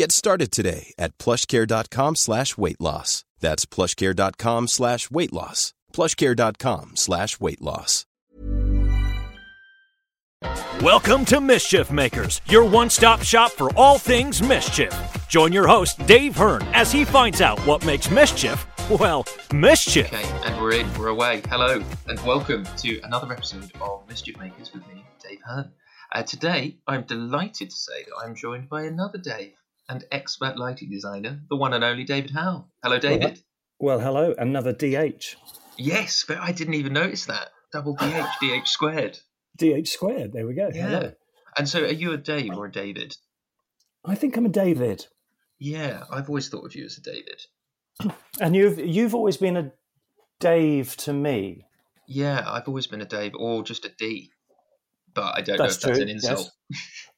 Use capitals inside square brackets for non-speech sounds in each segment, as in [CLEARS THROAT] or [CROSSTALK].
Get started today at plushcare.com slash weight loss. That's plushcare.com slash weight loss. plushcare.com slash weight loss. Welcome to Mischief Makers, your one stop shop for all things mischief. Join your host, Dave Hearn, as he finds out what makes mischief, well, mischief. Okay, and we're in, we're away. Hello, and welcome to another episode of Mischief Makers with me, Dave Hearn. Uh, today, I'm delighted to say that I'm joined by another Dave, and expert lighting designer, the one and only David Howe. Hello, David. Well, hello, another DH. Yes, but I didn't even notice that. Double DH, [LAUGHS] DH squared. DH squared. There we go. Yeah. Hello. And so, are you a Dave or a David? I think I'm a David, Yeah, I've always thought of you as a David. [CLEARS THROAT] and you've you've always been a Dave to me. Yeah, I've always been a Dave or just a D. But I don't That's know if that's true, an insult.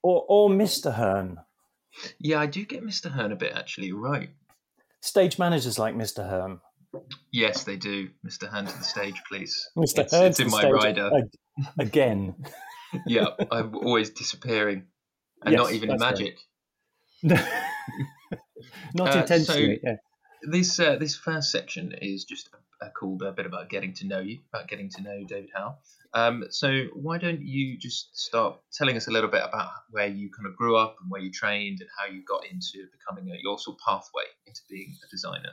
Or or Mr. Hearn. Yeah, I do get Mr. Hearn a bit actually, right. Stage managers like Mr. Hearn. Yes, they do. Mr. Hearn to the stage, please. [LAUGHS] Mr. It's, Hearn it's to in my stage rider. again. [LAUGHS] yeah, I'm always disappearing. And Yes, not even in magic. [LAUGHS] Not Uh, intentionally. so- yeah. This uh, this first section is just a, a called a bit about getting to know you, about getting to know David Howe. Um, so why don't you just start telling us a little bit about where you kind of grew up and where you trained and how you got into becoming a, your sort of pathway into being a designer.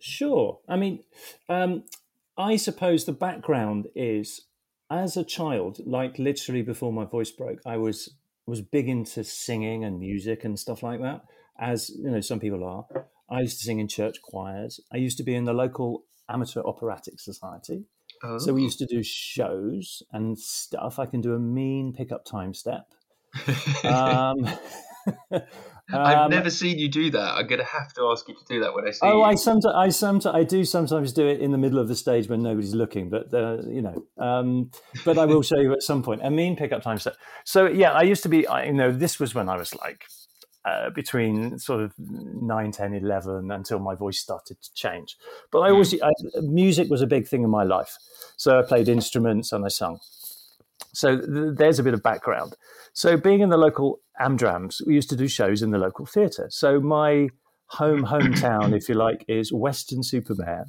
Sure. I mean, um, I suppose the background is as a child, like literally before my voice broke, I was was big into singing and music and stuff like that. As you know, some people are. I used to sing in church choirs. I used to be in the local amateur operatic society. So we Oh. used to do shows and stuff. I can do a mean pickup time step. [LAUGHS] Um, [LAUGHS] I've um, never seen you do that. I'm gonna have to ask you to do that when I see Oh, you. I sometimes, I sometimes, I do sometimes do it in the middle of the stage when nobody's looking, but uh, you know, um, but I will [LAUGHS] show you at some point. A mean pickup time step. So yeah, I used to be, I, you know, this was when I was like uh, between sort of 9, 10, 11 until my voice started to change. But I always, I, music was a big thing in my life. So I played instruments and I sung. So th- there's a bit of background. So being in the local Amdrams, we used to do shows in the local theatre. So my home hometown, if you like, is Weston-super-Mare,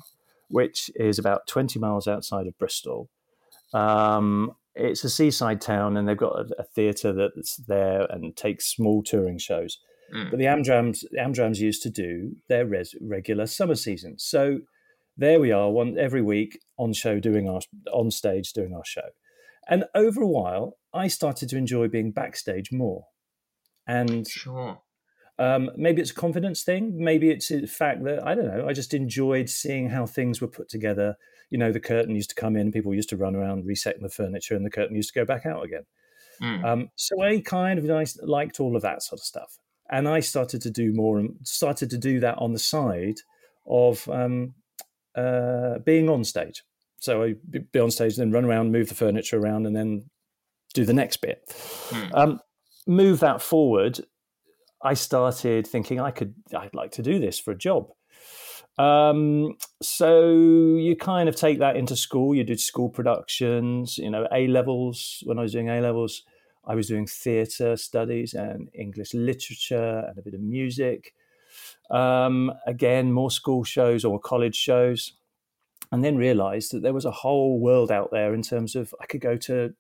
which is about 20 miles outside of Bristol. Um, it's a seaside town, and they've got a, a theatre that's there and takes small touring shows. Mm. But the Amdrams, the Amdrams used to do their res, regular summer season. So there we are, one every week on show, doing our on stage, doing our show. And over a while, I started to enjoy being backstage more. And Sure. Um, maybe it's a confidence thing. Maybe it's the fact that I don't know. I just enjoyed seeing how things were put together. You know, the curtain used to come in, people used to run around resetting the furniture, and the curtain used to go back out again. Mm. Um, so I kind of nice, liked all of that sort of stuff, and I started to do more and started to do that on the side of um, uh, being on stage. So I be on stage, then run around, move the furniture around, and then do the next bit. Um, move that forward. I started thinking I could, I'd like to do this for a job. Um, so you kind of take that into school. You did school productions, you know, A levels. When I was doing A levels, I was doing theatre studies and English literature and a bit of music. Um, again, more school shows or college shows. And then realized that there was a whole world out there in terms of I could go to,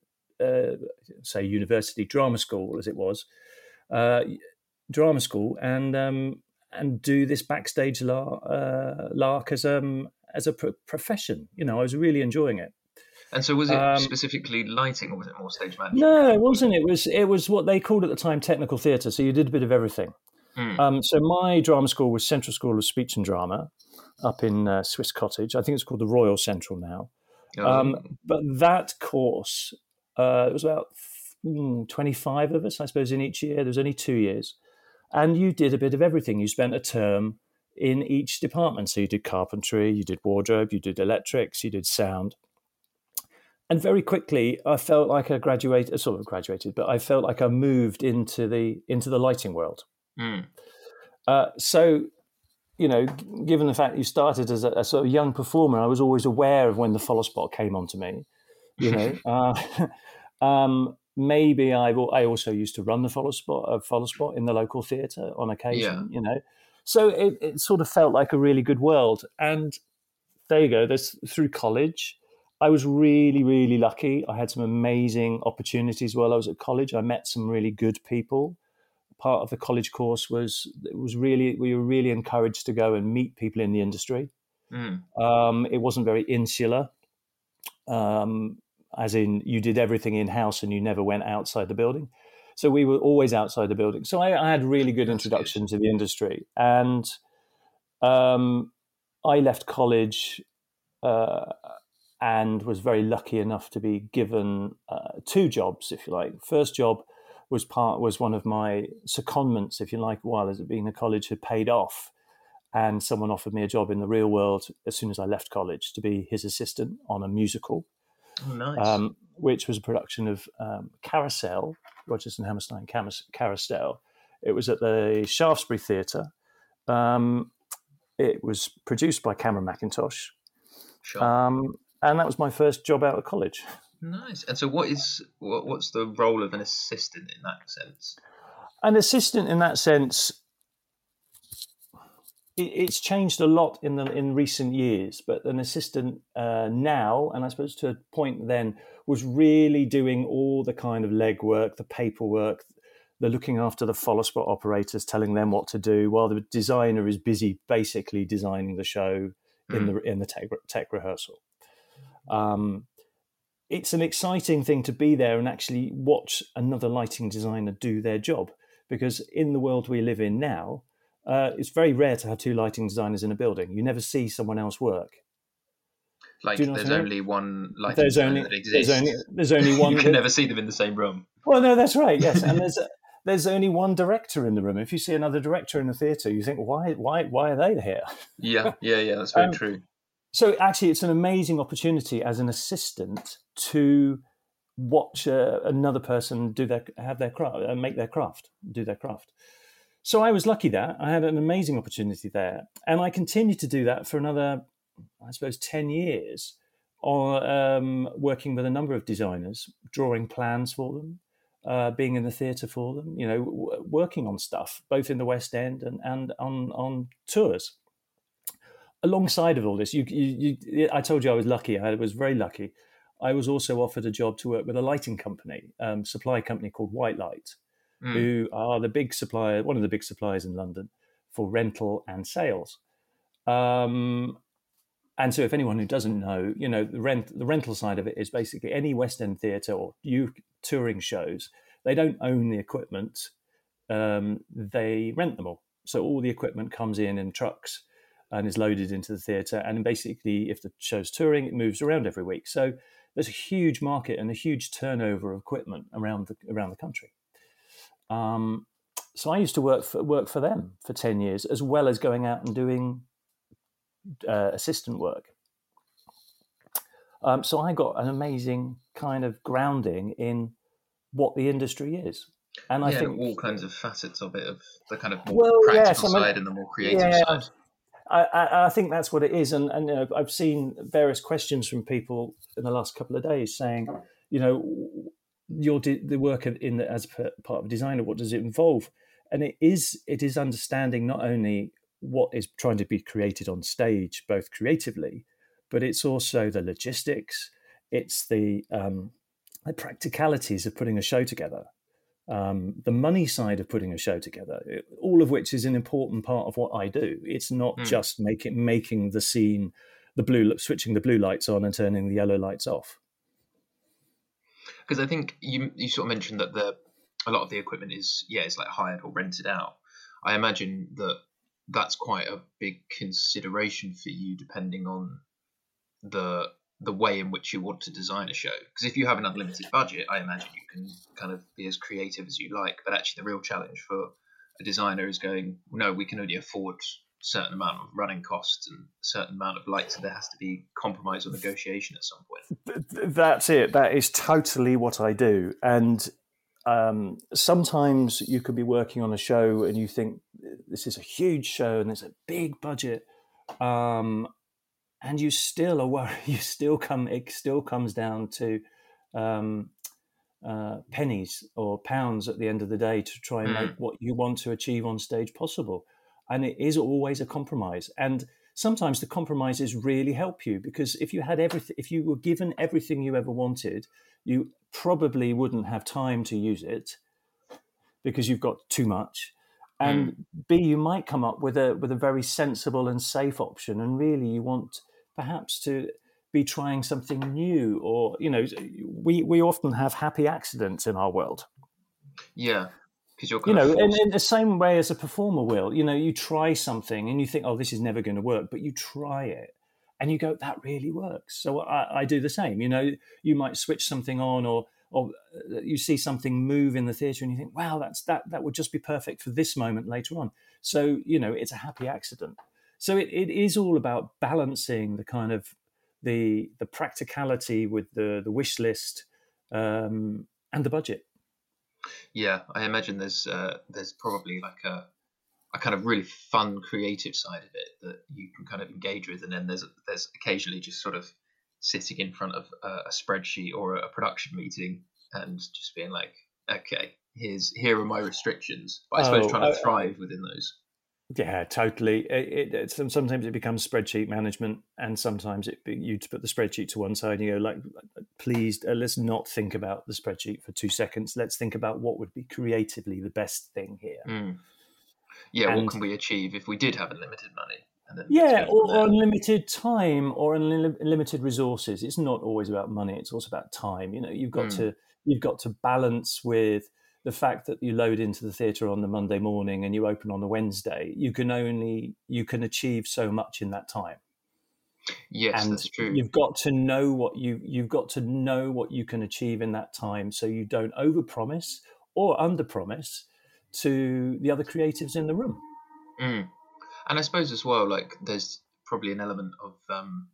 uh, say, university drama school as it was, uh, drama school, and um, and do this backstage lark, uh, lark as um as a pro- profession. You know, I was really enjoying it. And so, was it Um, specifically lighting, or was it more stage management? No, it wasn't. It was it was what they called at the time technical theatre. So you did a bit of everything. Hmm. Um, so my drama school was Central School of Speech and Drama, up in uh, Swiss Cottage. I think it's called the Royal Central now. Oh, Um, but that course, uh, it was about mm, 25 of us, I suppose, in each year. There was only two years. And you did a bit of everything. You spent a term in each department. So you did carpentry, you did wardrobe, you did electrics, you did sound. And very quickly, I felt like I graduated, sort of graduated, but I felt like I moved into the into the lighting world. Hmm. Uh, so, you know, given the fact you started as a, a sort of young performer, I was always aware of when the follow spot came onto me. You know, [LAUGHS] uh, [LAUGHS] um, maybe I I also used to run the follow spot uh, follow spot in the local theatre on occasion. You know, so it, it sort of felt like a really good world. And there you go. There's through college. I was really, really lucky. I had some amazing opportunities while I was at college. I met some really good people part of the college course was it was really we were really encouraged to go and meet people in the industry. Hmm. Um, it wasn't very insular, um, as in you did everything in house and you never went outside the building. So we were always outside the building. So I, I had really good introduction to the industry, and um, I left college uh, and was very lucky enough to be given uh, two jobs, if you like. First job was part was one of my secondments, if you like, while as it being a college had paid off, and someone offered me a job in the real world as soon as I left college to be his assistant on a musical, Oh, nice. um, which was a production of um, Carousel, Rodgers and Hammerstein Carousel. It was at the Shaftesbury Theatre. Um, it was produced by Cameron Mackintosh, sure. um, and that was my first job out of college. nice. And so, what is what, what's the role of an assistant in that sense? An assistant, in that sense, it's changed a lot in the in recent years. But an assistant uh, now, and I suppose to a point then, was really doing all the kind of legwork, the paperwork, the looking after the follow spot operators, telling them what to do, while the designer is busy basically designing the show in the in the tech, tech rehearsal. Um, it's an exciting thing to be there and actually watch another lighting designer do their job because in the world we live in now, uh, it's very rare to have two lighting designers in a building. You never see someone else work. Like, you know there's only one lighting There's designer only that there's exists. only there's only one. [LAUGHS] you can never see them in the same room. Well, no, that's right. Yes, and [LAUGHS] there's there's only one director in the room. If you see another director in the theatre, you think, why why why are they here? Yeah, yeah, yeah. That's very Um, true. So actually, it's an amazing opportunity as an assistant to watch uh, another person do their have their craft, uh, make their craft, do their craft. So I was lucky that I had an amazing opportunity there, and I continued to do that for another, I suppose, ten years, um, working with a number of designers, drawing plans for them, uh, being in the theatre for them, you know, w- working on stuff both in the West End and and on on tours alongside of all this, you, you, you, I told you I was lucky. I was very lucky. I was also offered a job to work with a lighting company, um, supply company called White Light, Mm. who are the big supplier, one of the big suppliers in London for rental and sales. Um, and so, if anyone who doesn't know, you know, the rent, the rental side of it is basically any West End theatre or you touring shows. They don't own the equipment; um, they rent them all. So all the equipment comes in in trucks and is loaded into the theatre. And basically, if the show's touring, it moves around every week. So there's a huge market and a huge turnover of equipment around the around the country. Um, so I used to work for work for them for ten years, as well as going out and doing uh, assistant work. Um, so I got an amazing kind of grounding in what the industry is, and I yeah, think all kinds of facets of it, of the kind of more Well, practical yes, I side and the more creative yeah, side. I, I, I, think that's what it is, and, and you know, I've seen various questions from people in the last couple of days saying, you know, your the work in the, as part of a designer, what does it involve? And it is it is understanding not only what is trying to be created on stage, both creatively, but it's also the logistics, it's the um, the practicalities of putting a show together, um, the money side of putting a show together, all of which is an important part of what I do. It's not mm. just making making the scene, the blue switching the blue lights on and turning the yellow lights off. Because I think you you sort of mentioned that the a lot of the equipment is yeah it's like hired or rented out. I imagine that that's quite a big consideration for you depending on the the way in which you want to design a show. Because if you have an unlimited budget, I imagine you can kind of be as creative as you like. But actually, the real challenge for a designer is going, no, we can only afford certain amount of running costs and a certain amount of lights. So there has to be compromise or negotiation at some point. That's it. That is totally what I do. And um, sometimes you could be working on a show and you think this is a huge show and it's a big budget. Um, and you still are worried. [LAUGHS] You still come. It still comes down to um, uh, pennies or pounds at the end of the day to try and mm. make what you want to achieve on stage possible. And it is always a compromise. And sometimes the compromises really help you because if you had everything, if you were given everything you ever wanted, you probably wouldn't have time to use it because you've got too much and mm. b you might come up with a with a very sensible and safe option and really you want perhaps to be trying something new or you know we we often have happy accidents in our world yeah because you're you know in, in, the same way as a performer will. You know you try something and you think oh this is never going to work but you try it and you go that really works. So I, I do the same. You know you might switch something on or or uh, you see something move in the theater and you think wow that's that that would just be perfect for this moment later on. So you know it's a happy accident. So it, it is all about balancing the kind of the the practicality with the the wish list um, and the budget. Yeah, I imagine there's uh, there's probably like a a kind of really fun creative side of it that you can kind of engage with, and then there's there's occasionally just sort of sitting in front of a, a spreadsheet or a production meeting and just being like, okay, here's here are my restrictions. But I suppose oh, trying to thrive within those. Yeah, totally. It, it, sometimes it becomes spreadsheet management, and sometimes it you put the spreadsheet to one side and you go like, "Please, uh, let's not think about the spreadsheet for two seconds. Let's think about what would be creatively the best thing here." Mm. Yeah, and, what can we achieve if we did have unlimited money? yeah, or unlimited time or unlimited resources. It's not always about money; it's also about time. You know, you've got mm. to you've got to balance with the fact that you load into the theatre on the Monday morning and you open on the Wednesday, you can only you can achieve so much in that time. Yes, and that's true. You've got to know what you you've got to know what you can achieve in that time, so you don't overpromise or underpromise to the other creatives in the room. Mm. And I suppose as well, like there's probably an element of um,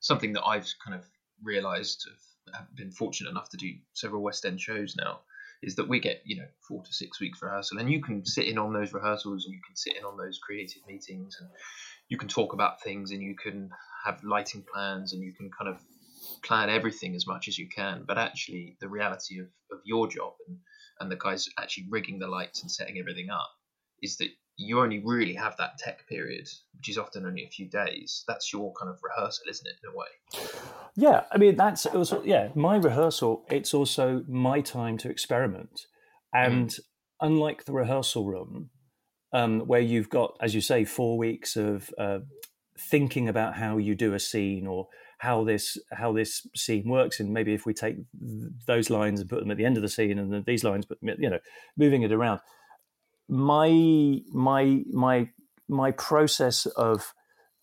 something that I've kind of realised. I've been fortunate enough to do several West End shows now is that we get you know four to six weeks rehearsal, and you can sit in on those rehearsals, and you can sit in on those creative meetings, and you can talk about things, and you can have lighting plans, and you can kind of plan everything as much as you can. But actually, the reality of, of your job and and the guys actually rigging the lights and setting everything up is that you only really have that tech period, which is often only a few days. That's your kind of rehearsal, isn't it, in a way? Yeah, I mean that's also yeah my rehearsal. It's also my time to experiment, and mm. unlike the rehearsal room, um, where you've got, as you say, four weeks of uh, thinking about how you do a scene or how this how this scene works and maybe if we take those lines and put them at the end of the scene and then these lines but you know moving it around my my my my process of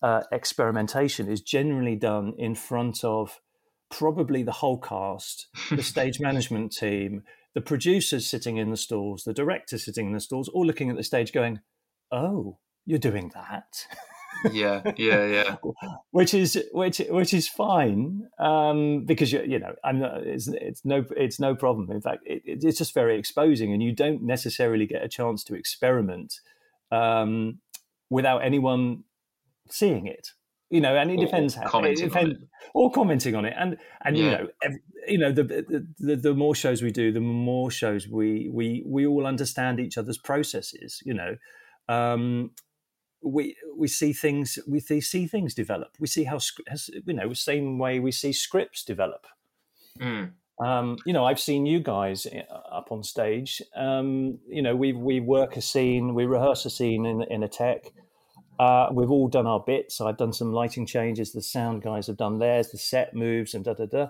uh, experimentation is generally done in front of probably the whole cast, the [LAUGHS] stage management team, the producers sitting in the stalls, the director sitting in the stalls, all looking at the stage, going, "Oh, you're doing that." [LAUGHS] yeah, yeah, yeah. [LAUGHS] which is which which is fine um, because you you know I'm not, it's it's no it's no problem. In fact, it, it's just very exposing, and you don't necessarily get a chance to experiment um, without anyone seeing it. You know, and it Or- or depends how commenting it on depends, or commenting on it, and and you know, ev you know, the, the the the more shows we do, the more shows we we we all understand each other's processes. You know, um, we we see things we see, see things develop. We see how you know same way we see scripts develop. Mm. Um, you know, I've seen you guys up on stage. Um, you know, we we work a scene, we rehearse a scene in in a tech. Uh, we've all done our bits. I've done some lighting changes. The sound guys have done theirs. The set moves and da da da.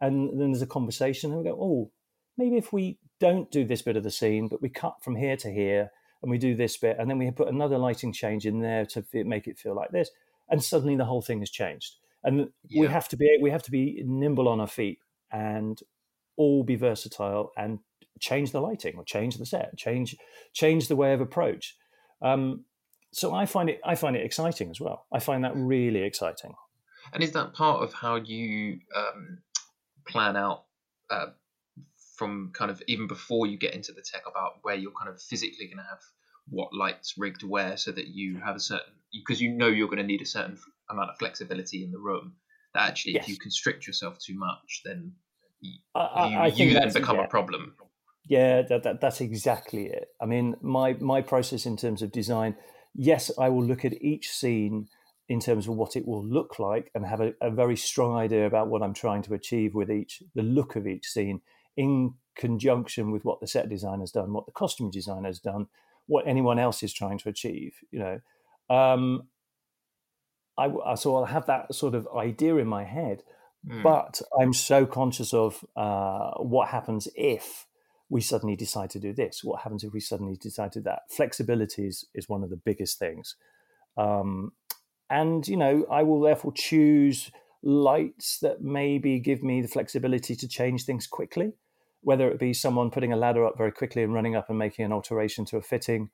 And then there's a conversation, and we go, "Oh, maybe if we don't do this bit of the scene, but we cut from here to here, and we do this bit, and then we put another lighting change in there to make it feel like this." And suddenly the whole thing has changed. And we have to be we have to be nimble on our feet and all be versatile and change the lighting or change the set, change change the way of approach. Um, so I find it I find it exciting as well. I find that really exciting. And is that part of how you um, plan out uh, from kind of even before you get into the tech about where you're kind of physically going to have what lights rigged where so that you have a certain because you know you're going to need a certain amount of flexibility in the room that actually if you constrict yourself too much then y- I, I, you, you then become yeah. a problem Yeah, that, that, that's exactly it. I mean, my my process in terms of design, yes, I will look at each scene in terms of what it will look like and have a, a very strong idea about what I'm trying to achieve with each the look of each scene in conjunction with what the set designer's done, what the costume designer's done, what anyone else is trying to achieve. You know, um, I I- so I'll have that sort of idea in my head, Mm. but I'm so conscious of uh, what happens if we suddenly decide to do this. What happens if we suddenly decide to do that? Flexibility is, is one of the biggest things. Um, and, you know, I will therefore choose lights that maybe give me the flexibility to change things quickly, whether it be someone putting a ladder up very quickly and running up and making an alteration to a fitting,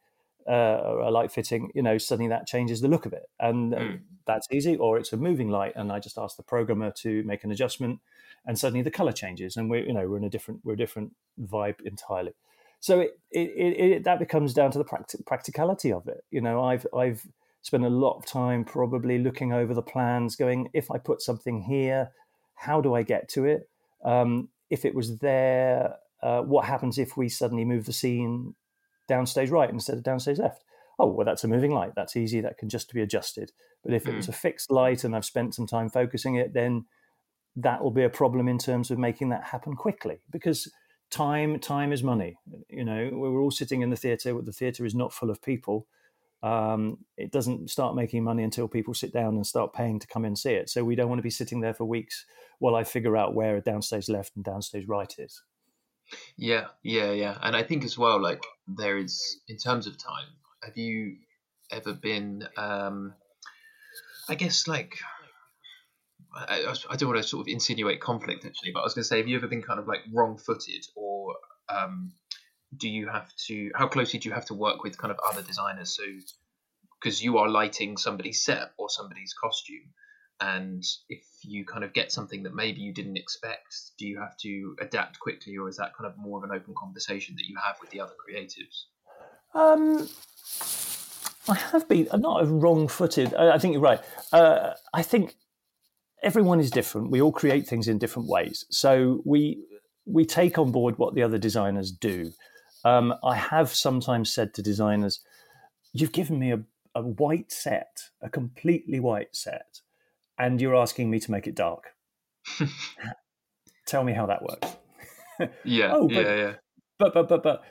uh, or a light fitting, you know, suddenly that changes the look of it. And Mm. that's easy. Or it's a moving light, and I just ask the programmer to make an adjustment, and suddenly the color changes, and we're, you know, we're in a different, we're a different vibe entirely. So it, it, it, it that becomes down to the practi- practicality of it. You know, I've, I've spent a lot of time probably looking over the plans, going, if I put something here, how do I get to it? Um, if it was there, uh, what happens if we suddenly move the scene downstage right instead of downstage left? Oh, well, that's a moving light. That's easy. That can just be adjusted. But if it was a fixed light and I've spent some time focusing it, then that will be a problem in terms of making that happen quickly because time time is money. You know, we're all sitting in the theatre. The theatre is not full of people. Um, it doesn't start making money until people sit down and start paying to come and see it. So we don't want to be sitting there for weeks while I figure out where a downstage left and downstage right is. Yeah, yeah, yeah. And I think as well, like there is in terms of time. Have you ever been? um I guess like I, I- don't want to sort of insinuate conflict actually, but I was going to say, have you ever been kind of like wrong-footed, or um, do you have to? How closely do you have to work with kind of other designers? So because you are lighting somebody's set or somebody's costume. And if you kind of get something that maybe you didn't expect, do you have to adapt quickly, or is that kind of more of an open conversation that you have with the other creatives? Um, I have been I'm not wrong-footed. I, I think you're right. Uh, I think everyone is different. We all create things in different ways. So we we take on board what the other designers do. Um, I have sometimes said to designers, "You've given me a, a white set, a completely white set, and you're asking me to make it dark. [LAUGHS] Tell me how that works." Yeah, [LAUGHS] Oh, but- yeah, yeah. but but but but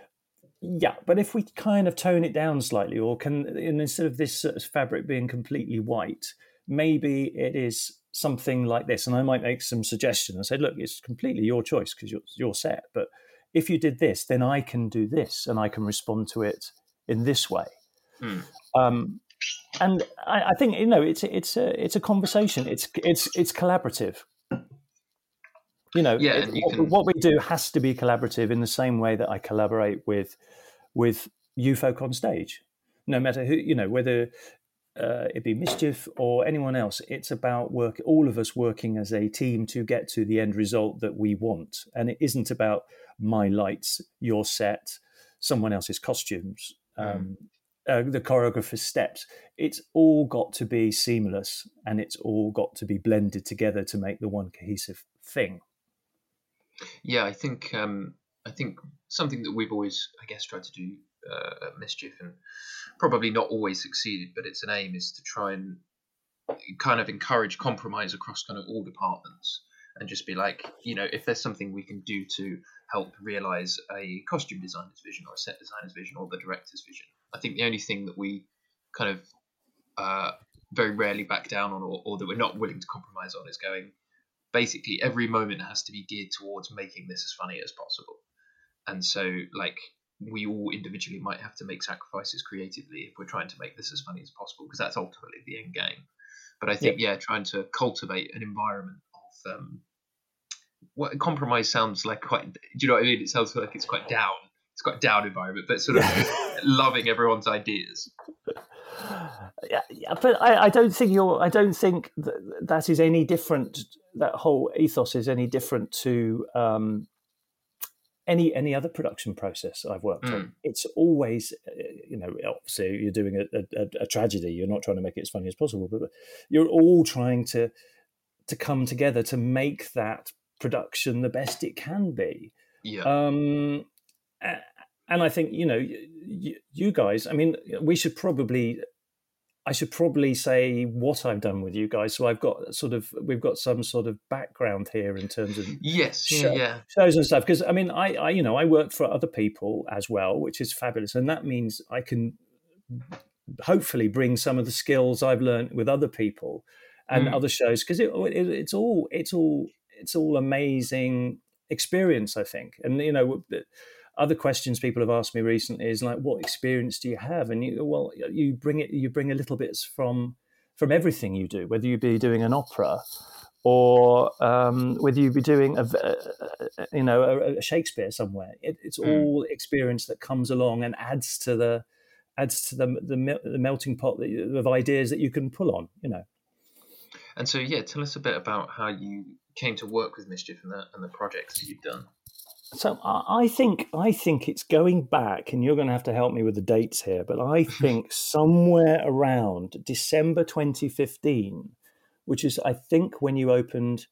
yeah but if we kind of tone it down slightly or can and instead of this sort of fabric being completely white maybe it is something like this and i might make some suggestions and say look it's completely your choice because you're, you're set but if you did this then i can do this and i can respond to it in this way. Hmm. um, and I, I think you know it's it's a it's a conversation. It's it's it's collaborative. You know Yeah, it- you what, can- what we do has to be collaborative in the same way that i collaborate with with you folk on stage. No matter who you know whether uh, it be mischief or anyone else it's about work all of us working as a team to get to the end result that we want. And it isn't about my lights your set someone else's costumes um, uh, the choreographer's steps. It's all got to be seamless, and it's all got to be blended together to make the one cohesive thing. Yeah, I think um, I think something that we've always, I guess, tried to do uh, at Mischief, and probably not always succeeded, but it's an aim is to try and kind of encourage compromise across kind of all departments, and just be like, you know, if there's something we can do to help realize a costume designer's vision or a set designer's vision or the director's vision, I think the only thing that we kind of uh, very rarely back down on, or, or that we're not willing to compromise on, is going basically every moment has to be geared towards making this as funny as possible. And so, like, we all individually might have to make sacrifices creatively if we're trying to make this as funny as possible, because that's ultimately the end game. But I think, yeah, trying to cultivate an environment um, what compromise sounds like quite. Do you know what I mean? It sounds like it's quite down. It's quite down environment, but sort of [LAUGHS] loving everyone's ideas. [SIGHS] Yeah, yeah but I, I, don't think you're. I don't think that, that is any different. That whole ethos is any different to um, any any other production process I've worked mm. on. It's always, uh, you know, obviously you're doing a, a, a, tragedy. You're not trying to make it as funny as possible, but you're all trying to to come together to make that production the best it can be. Yeah. Um, and I think you know, you, you guys. I mean, we should probably I should probably say what I've done with you guys. So I've got sort of we've got some sort of background here in terms of yes, show, yeah, shows and stuff. Because I mean, I, I you know I work for other people as well, which is fabulous, and that means I can hopefully bring some of the skills I've learned with other people and mm. other shows because it, it, it's all it's all it's all amazing experience. I think, and you know other questions people have asked me recently is like, what experience do you have? And you, well, you bring it, you bring a little bits from from everything you do, whether you be doing an opera or um, whether you be doing a, a, a you know a, a, Shakespeare somewhere. It, it's mm. all experience that comes along and adds to the adds to the the, the melting pot of ideas that you can pull on. You know. And so, yeah, tell us a bit about how you came to work with Mischief and the and the projects that you've done. So I think I think it's going back, and you're going to have to help me with the dates here. But I [LAUGHS] think somewhere around December 2015, which is I think when you opened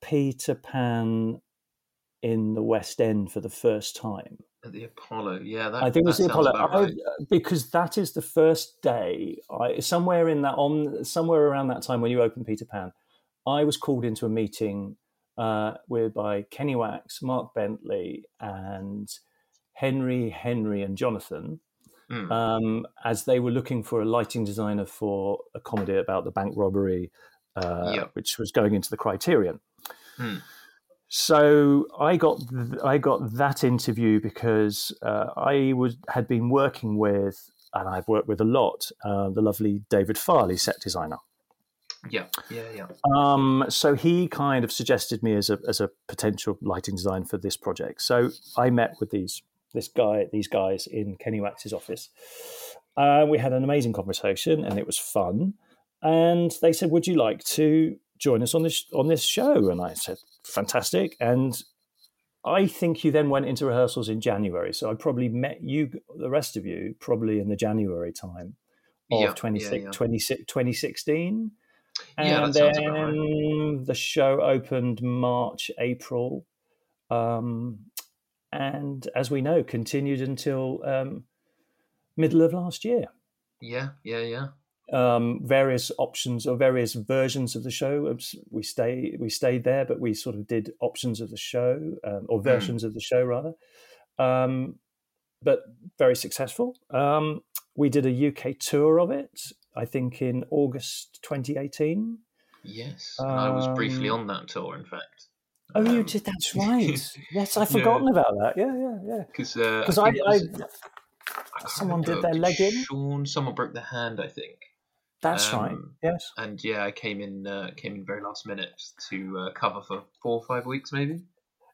Peter Pan in the West End for the first time. At the Apollo, yeah, that, I think it was the Apollo right. I, because that is the first day. I somewhere in that on somewhere around that time when you opened Peter Pan, I was called into a meeting uh, by Kenny Wax, Mark Bentley, and Henry, Henry, and Jonathan. Mm. Um, as they were looking for a lighting designer for a comedy about the bank robbery, uh, yep. which was going into the Criterion. Mm. So I got th- I got that interview because uh, I was had been working with, and I've worked with a lot, uh, the lovely David Farley, set designer. Yeah, yeah, yeah. Um, so he kind of suggested me as a as a potential lighting design for this project. So I met with these this guy these guys in Kenny Wax's office. Uh, we had an amazing conversation and it was fun. And they said, "Would you like to join us on this on this show?" And I said, "Fantastic!" And I think you then went into rehearsals in January. So I probably met you, the rest of you, probably in the January time of yeah, 26, yeah, yeah. 26, 2016. Yeah, and then right. the show opened March, April, um, and as we know, continued until um, middle of last year. Yeah, yeah, yeah. Um, various options or various versions of the show. We stay we stayed there, but we sort of did options of the show um, or hmm. versions mm. of the show rather. Um, but very successful. Um, we did a UK tour of it, I think in August 2018. Yes, um, I was briefly um, on that tour, in fact. Oh, um, you did. That's [LAUGHS] right. yes, I've forgotten yeah. about that. Yeah, yeah, yeah. Because uh, I, I, I someone did their leg in. Sean, someone broke their hand, I think. That's um, right. Yes. And yeah, I came in uh, came in very last minute to uh, cover for four or five weeks, maybe.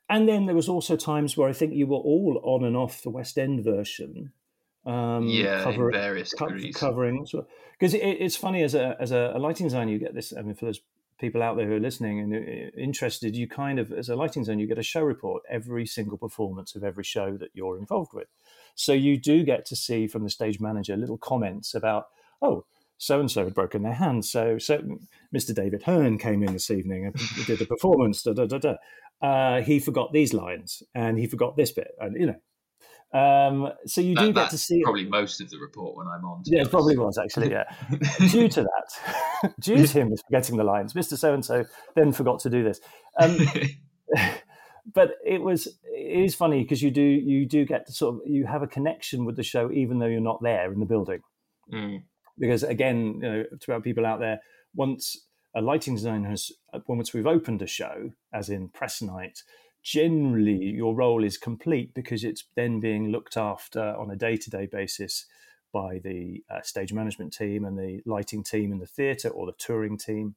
And then there was also times where I think you were all on and off the West End version. Um, yeah, cover, in various co- degrees. Covering because it, it's funny as a as a, lighting designer, you get this. I mean, for those people out there who are listening and uh, interested, you kind of, as a lighting zone, you get a show report every single performance of every show that you're involved with. So you do get to see from the stage manager little comments about, oh, so and so had broken their hand. So, so Mr. David Hearn came in this evening and did a performance. Da, da, da, da. Uh, he forgot these lines and he forgot this bit, and you know. Um, so you do get to see probably most of the report when I'm on. yeah, it probably was actually. Yeah, [LAUGHS] due to that, [LAUGHS] due to him forgetting the lines, Mister So and So then forgot to do this. Um, [LAUGHS] but it was it is funny because you do you do get to sort of you have a connection with the show even though you're not there in the building Mm. Because again, you know, to our people out there, once a lighting zone has, once we've opened a show, as in press night, generally your role is complete because it's then being looked after on a day-to-day basis by the uh, stage management team and the lighting team in the theatre or the touring team.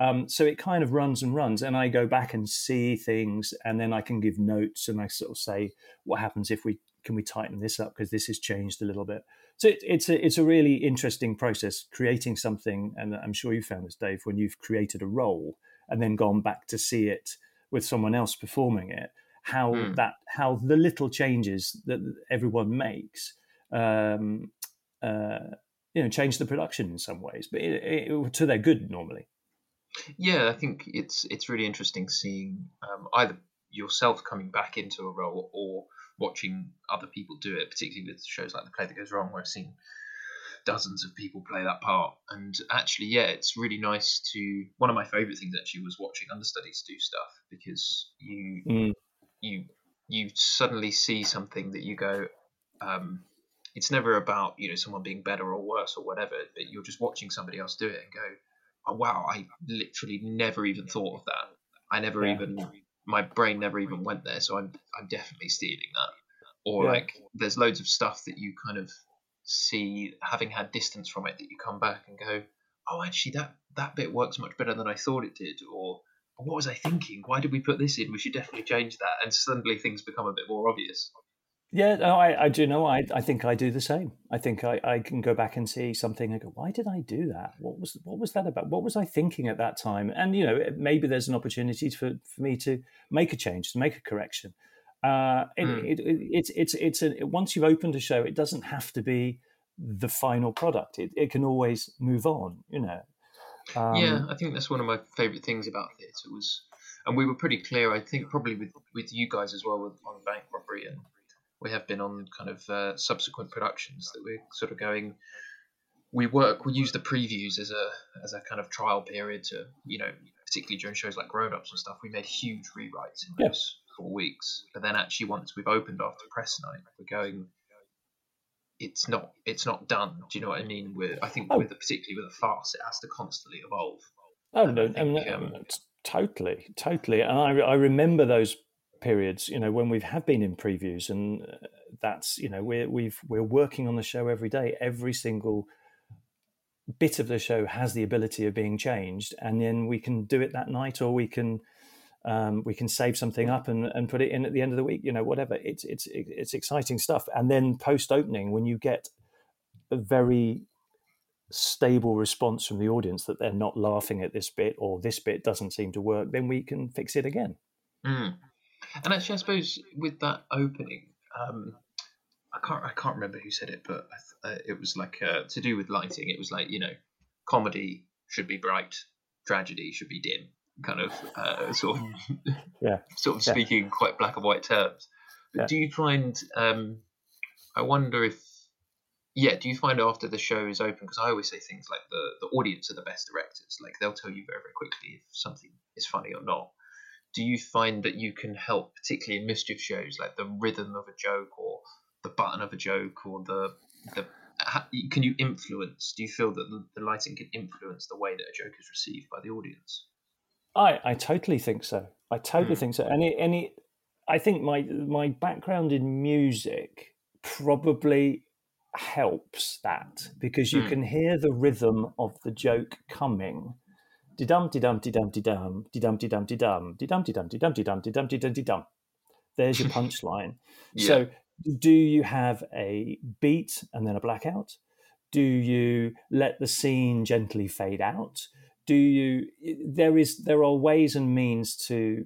Um, so it kind of runs and runs, and I go back and see things, and then I can give notes, and I sort of say, "What happens if we can we tighten this up because this has changed a little bit." So it, it's a it's a really interesting process creating something, and I'm sure you found this, Dave, when you've created a role and then gone back to see it with someone else performing it. How Mm. that how the little changes that everyone makes, um, uh, you know, change the production in some ways, but it, it, to their good normally. Yeah, I think it's it's really interesting seeing um, either yourself coming back into a role or watching other people do it, particularly with shows like The Play That Goes Wrong, where I've seen dozens of people play that part. And actually, yeah, it's really nice to. One of my favourite things actually was watching understudies do stuff because you Mm. you you suddenly see something that you go. Um, it's never about you know someone being better or worse or whatever, but you're just watching somebody else do it and go, oh, wow, I literally never even thought of that. I never Yeah. even, my brain never even went there. So I'm, I'm definitely stealing that. Or Yeah. like, there's loads of stuff that you kind of see, having had distance from it, that you come back and go, oh, actually, that that bit works much better than I thought it did. Or what was I thinking? Why did we put this in? We should definitely change that. And suddenly things become a bit more obvious. Yeah, no, I, I do know. I, I think I do the same. I think I, I can go back and see something and go, why did I do that? What was what was that about? What was I thinking at that time? And you know, maybe there's an opportunity for, for me to make a change, to make a correction. Uh, it, Mm. it, it, it's it's it's a, once you've opened a show, it doesn't have to be the final product. It, it can always move on. You know. Um, yeah, I think that's one of my favourite things about theatre was, and we were pretty clear. I think probably with with you guys as well with, on Bank Robbery, and we have been on kind of uh, subsequent productions that we're sort of going. We work. We use the previews as a as a kind of trial period to you know, particularly during shows like Grown Ups and stuff. We made huge rewrites in Yeah. those four weeks, but then actually once we've opened after press night, we're going. It's not. It's not done. Do you know what I mean? With I think Oh. with particularly with a farce, it has to constantly evolve. Oh no, I think, um, totally, totally. And I, I remember those periods. You know, when we have been in previews, and uh, that's you know we're we've we're working on the show every day. Every single bit of the show has the ability of being changed, and then we can do it that night, or we can um, we can save something up and, and put it in at the end of the week. You know, whatever. It's it's it's exciting stuff. And then post opening, when you get a very stable response from the audience that they're not laughing at this bit or this bit doesn't seem to work, then we can fix it again. Mm. And actually, I suppose with that opening, um, I can't I can't remember who said it, but I th- uh, it was like uh, to do with lighting. It was like you know, comedy should be bright, tragedy should be dim, kind of uh, sort of [LAUGHS] Yeah. sort of Yeah. speaking in quite black and white terms. But Yeah. do you find? Um, I wonder if. Yeah, do you find after the show is open? Because I always say things like the, the audience are the best directors. Like they'll tell you very very quickly if something is funny or not do you find that you can help, particularly in mischief shows, like the rhythm of a joke or the button of a joke or the the ha- can you influence? Do you feel that the, the lighting can influence the way that a joke is received by the audience? I, I totally think so. I totally Hmm. think so. And it, and it, I think my my background in music probably helps that because you Hmm. can hear the rhythm of the joke coming. Di dum di dum di dum di dum di dum di dum di dum di dum di dum di dum di dum di dum di dum di dum. There's your punchline. So do you have a beat and then a blackout? Do you let the scene gently fade out? do you there is there are ways and means to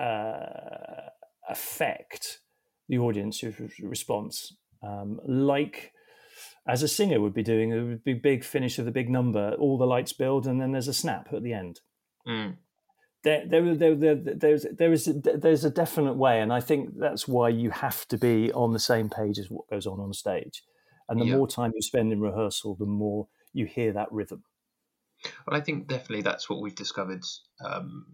uh, affect the audience's response um, like as a singer would be doing a big big finish of the big number all the lights build and then there's a snap at the end Mm. there, there, there, there, there's there is a, there's a definite way, and I think that's why you have to be on the same page as what goes on on stage. And the Yeah. more time you spend in rehearsal, the more you hear that rhythm. Well, I think definitely that's what we've discovered, um,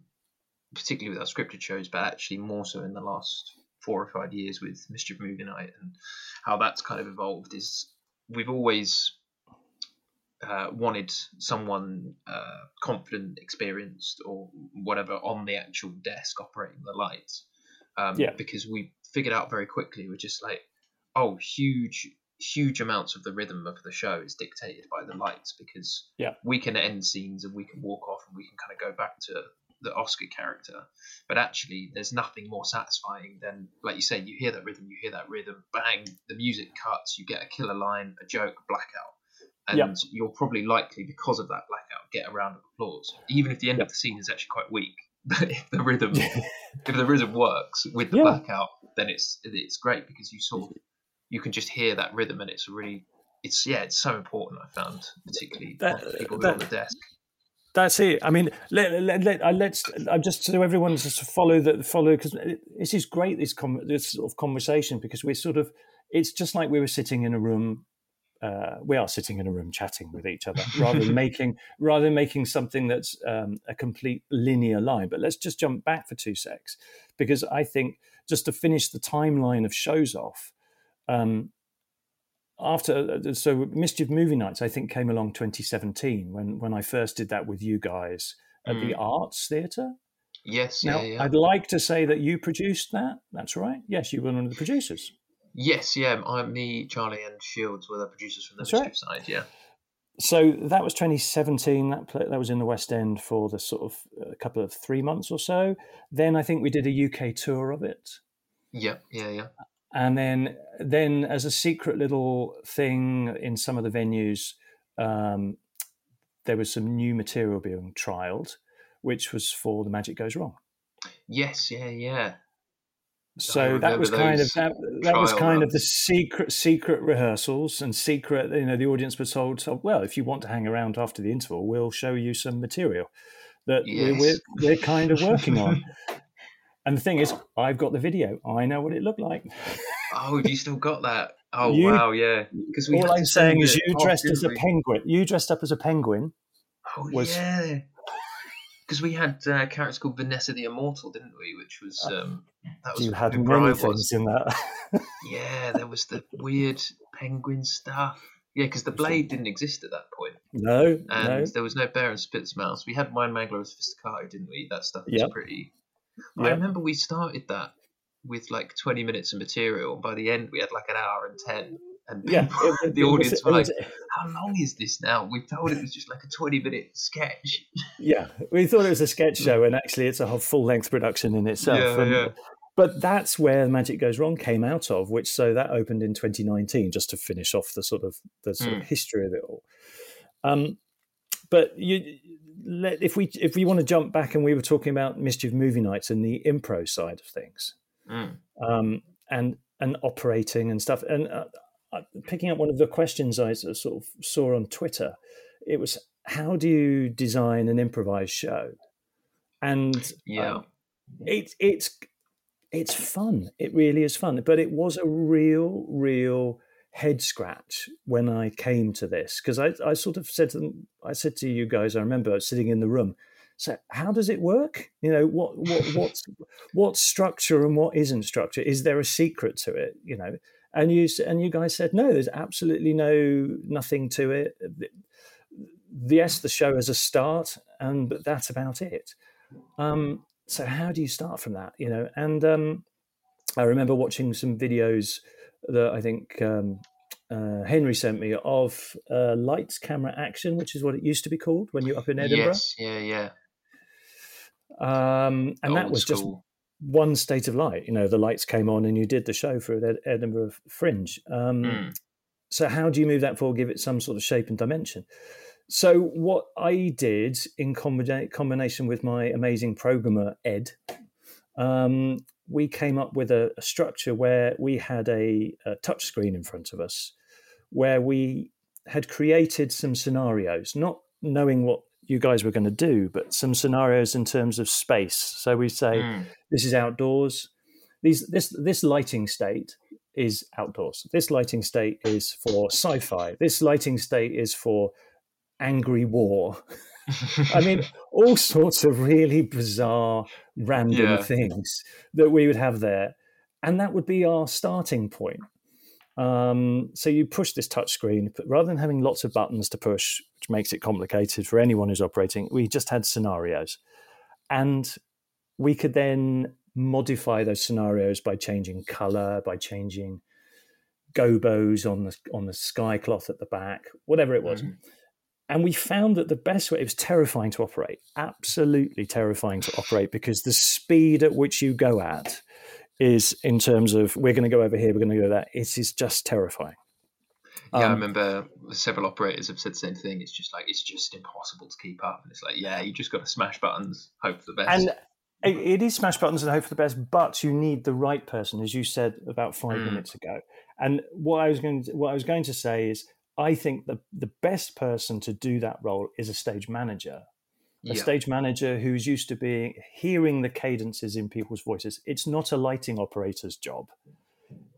particularly with our scripted shows, but actually more so in the last four or five years with Mischief Movie Night and how that's kind of evolved. Is we've always uh, wanted someone uh, confident, experienced, or whatever on the actual desk operating the lights. Um, Yeah. Because we figured out very quickly, we're just like, oh, huge, huge amounts of the rhythm of the show is dictated by the lights because Yeah. we can end scenes and we can walk off and we can kind of go back to the Oscar character. But actually, there's nothing more satisfying than, like you say, you hear that rhythm, you hear that rhythm, bang, the music cuts, you get a killer line, a joke, a blackout. And Yep. you'll probably likely, because of that blackout, get a round of applause, even if the end Yep. of the scene is actually quite weak. [LAUGHS] If the rhythm, [LAUGHS] if the rhythm works with the Yeah. blackout, then it's it's great because you sort of [LAUGHS] you can just hear that rhythm, and it's really it's yeah, it's so important. I found particularly That- people are on the desk. That's it. I mean, let, let, let, uh, let's. I'm just so everyone just follow that follow because this is great. This com- this sort of conversation because we're sort of. It's just like we were sitting in a room. Uh, we are sitting in a room chatting with each other [LAUGHS] rather than making rather than making something that's um, a complete linear line. But let's just jump back for two secs because I think just to finish the timeline of shows off. Um, after uh, so mischief movie nights i think came along 2017 when when i first did that with you guys at the arts theatre Yes, now Mm. yeah, yeah. i'd like to say that you produced that that's right yes you were one of the producers Yes, yeah. I, me, Charlie, and Shields were the producers from the That's Mischief right. side. Yeah. so that was 2017 that play, that was in the west end for the sort of a couple of three months or so then i think we did a uk tour of it Yeah, yeah, yeah. And then then as a secret little thing in some of the venues um, there was some new material being trialed which was for the magic goes wrong. Yes, yeah, yeah. so that was kind of that, that was kind of the secret secret rehearsals and secret you know the audience was told well if you want to hang around after the interval we'll show you some material that we're, we're, we're kind of working on [LAUGHS] and the thing is i've got the video i know what it looked like Oh, have you still got that? [LAUGHS] Oh, You- wow, yeah. Because all i'm saying is you dressed as a penguin you dressed up as a penguin Oh, was- yeah. Because we had uh, characters called Vanessa the Immortal, didn't we? Which was um, that was you had many things in that [LAUGHS] Yeah, there was the weird penguin stuff. Yeah, because the blade didn't exist at that point, no and no there was no bear and spitz mouse. We had Mind Mangler as Fisticato, didn't we? That stuff was Yep. pretty. I remember we started that with like twenty minutes of material, and by the end we had like an hour and ten. And yeah it- [LAUGHS] the it audience it were like, "How long is this now?" We told it was just like a twenty-minute sketch. Yeah, we thought it was a sketch [LAUGHS] show, and actually, it's a full length production in itself. Yeah, and, yeah. But that's where Magic Goes Wrong came out of, which so that opened in 2019, just to finish off the sort of the sort Hmm. of history of it all. Um, but you, let, if we if we want to jump back, and we were talking about Mischief Movie Nights and the impro side of things, Mm. um, and and operating and stuff. And uh, uh, picking up one of the questions I sort of saw on Twitter, it was how do you design an improvised show? And Yeah. um, it, it's it's fun. It really is fun. But it was a real, real head scratch when I came to this because I, I sort of said to them, I said to you guys, I remember sitting in the room. So how does it work? You know what what what's what's structure and what isn't structure? Is there a secret to it? You know, and you and you guys said no. There's absolutely no nothing to it. Yes, the show has a start, and but that's about it. Um, so how do you start from that? You know, and um, I remember watching some videos that I think um, uh, Henry sent me of uh, lights, camera, action, which is what it used to be called when you're up in Edinburgh. Yes, yeah, yeah. Um, and that was just one state of light. You know, the lights came on and you did the show for Ed- Edinburgh Fringe. Um, Mm. So how do you move that forward, give it some sort of shape and dimension? so what I did in combina- combination with my amazing programmer Ed, um, we came up with a, a, structure where we had a, a touch screen in front of us, where we had created some scenarios, not knowing what you guys were going to do, but some scenarios in terms of space. So we say mm. this is outdoors. These this this lighting state is outdoors. This lighting state is for sci-fi. This lighting state is for angry war. [LAUGHS] I mean, all sorts of really bizarre, random yeah. things that we would have there. And that would be our starting point. Um, so you push this touchscreen, but rather than having lots of buttons to push, which makes it complicated for anyone who's operating, we just had scenarios. And we could then modify those scenarios by changing color, by changing gobos on the on the sky cloth at the back, whatever it was. Mm-hmm. And we found that the best way, it was terrifying to operate, absolutely terrifying to operate because the speed at which you go at is in terms of we're going to go over here, we're going to go there. It is just terrifying. Yeah, um, I remember several operators have said the same thing. It's just like it's just impossible to keep up, and it's like, yeah, you just got to smash buttons, hope for the best. And it is smash buttons and hope for the best, but you need the right person, as you said about five mm. minutes ago. And what I was going to, what I was going to say is, I think the the best person to do that role is a stage manager a yeah. stage manager who's used to being hearing the cadences in people's voices. It's not a lighting operator's job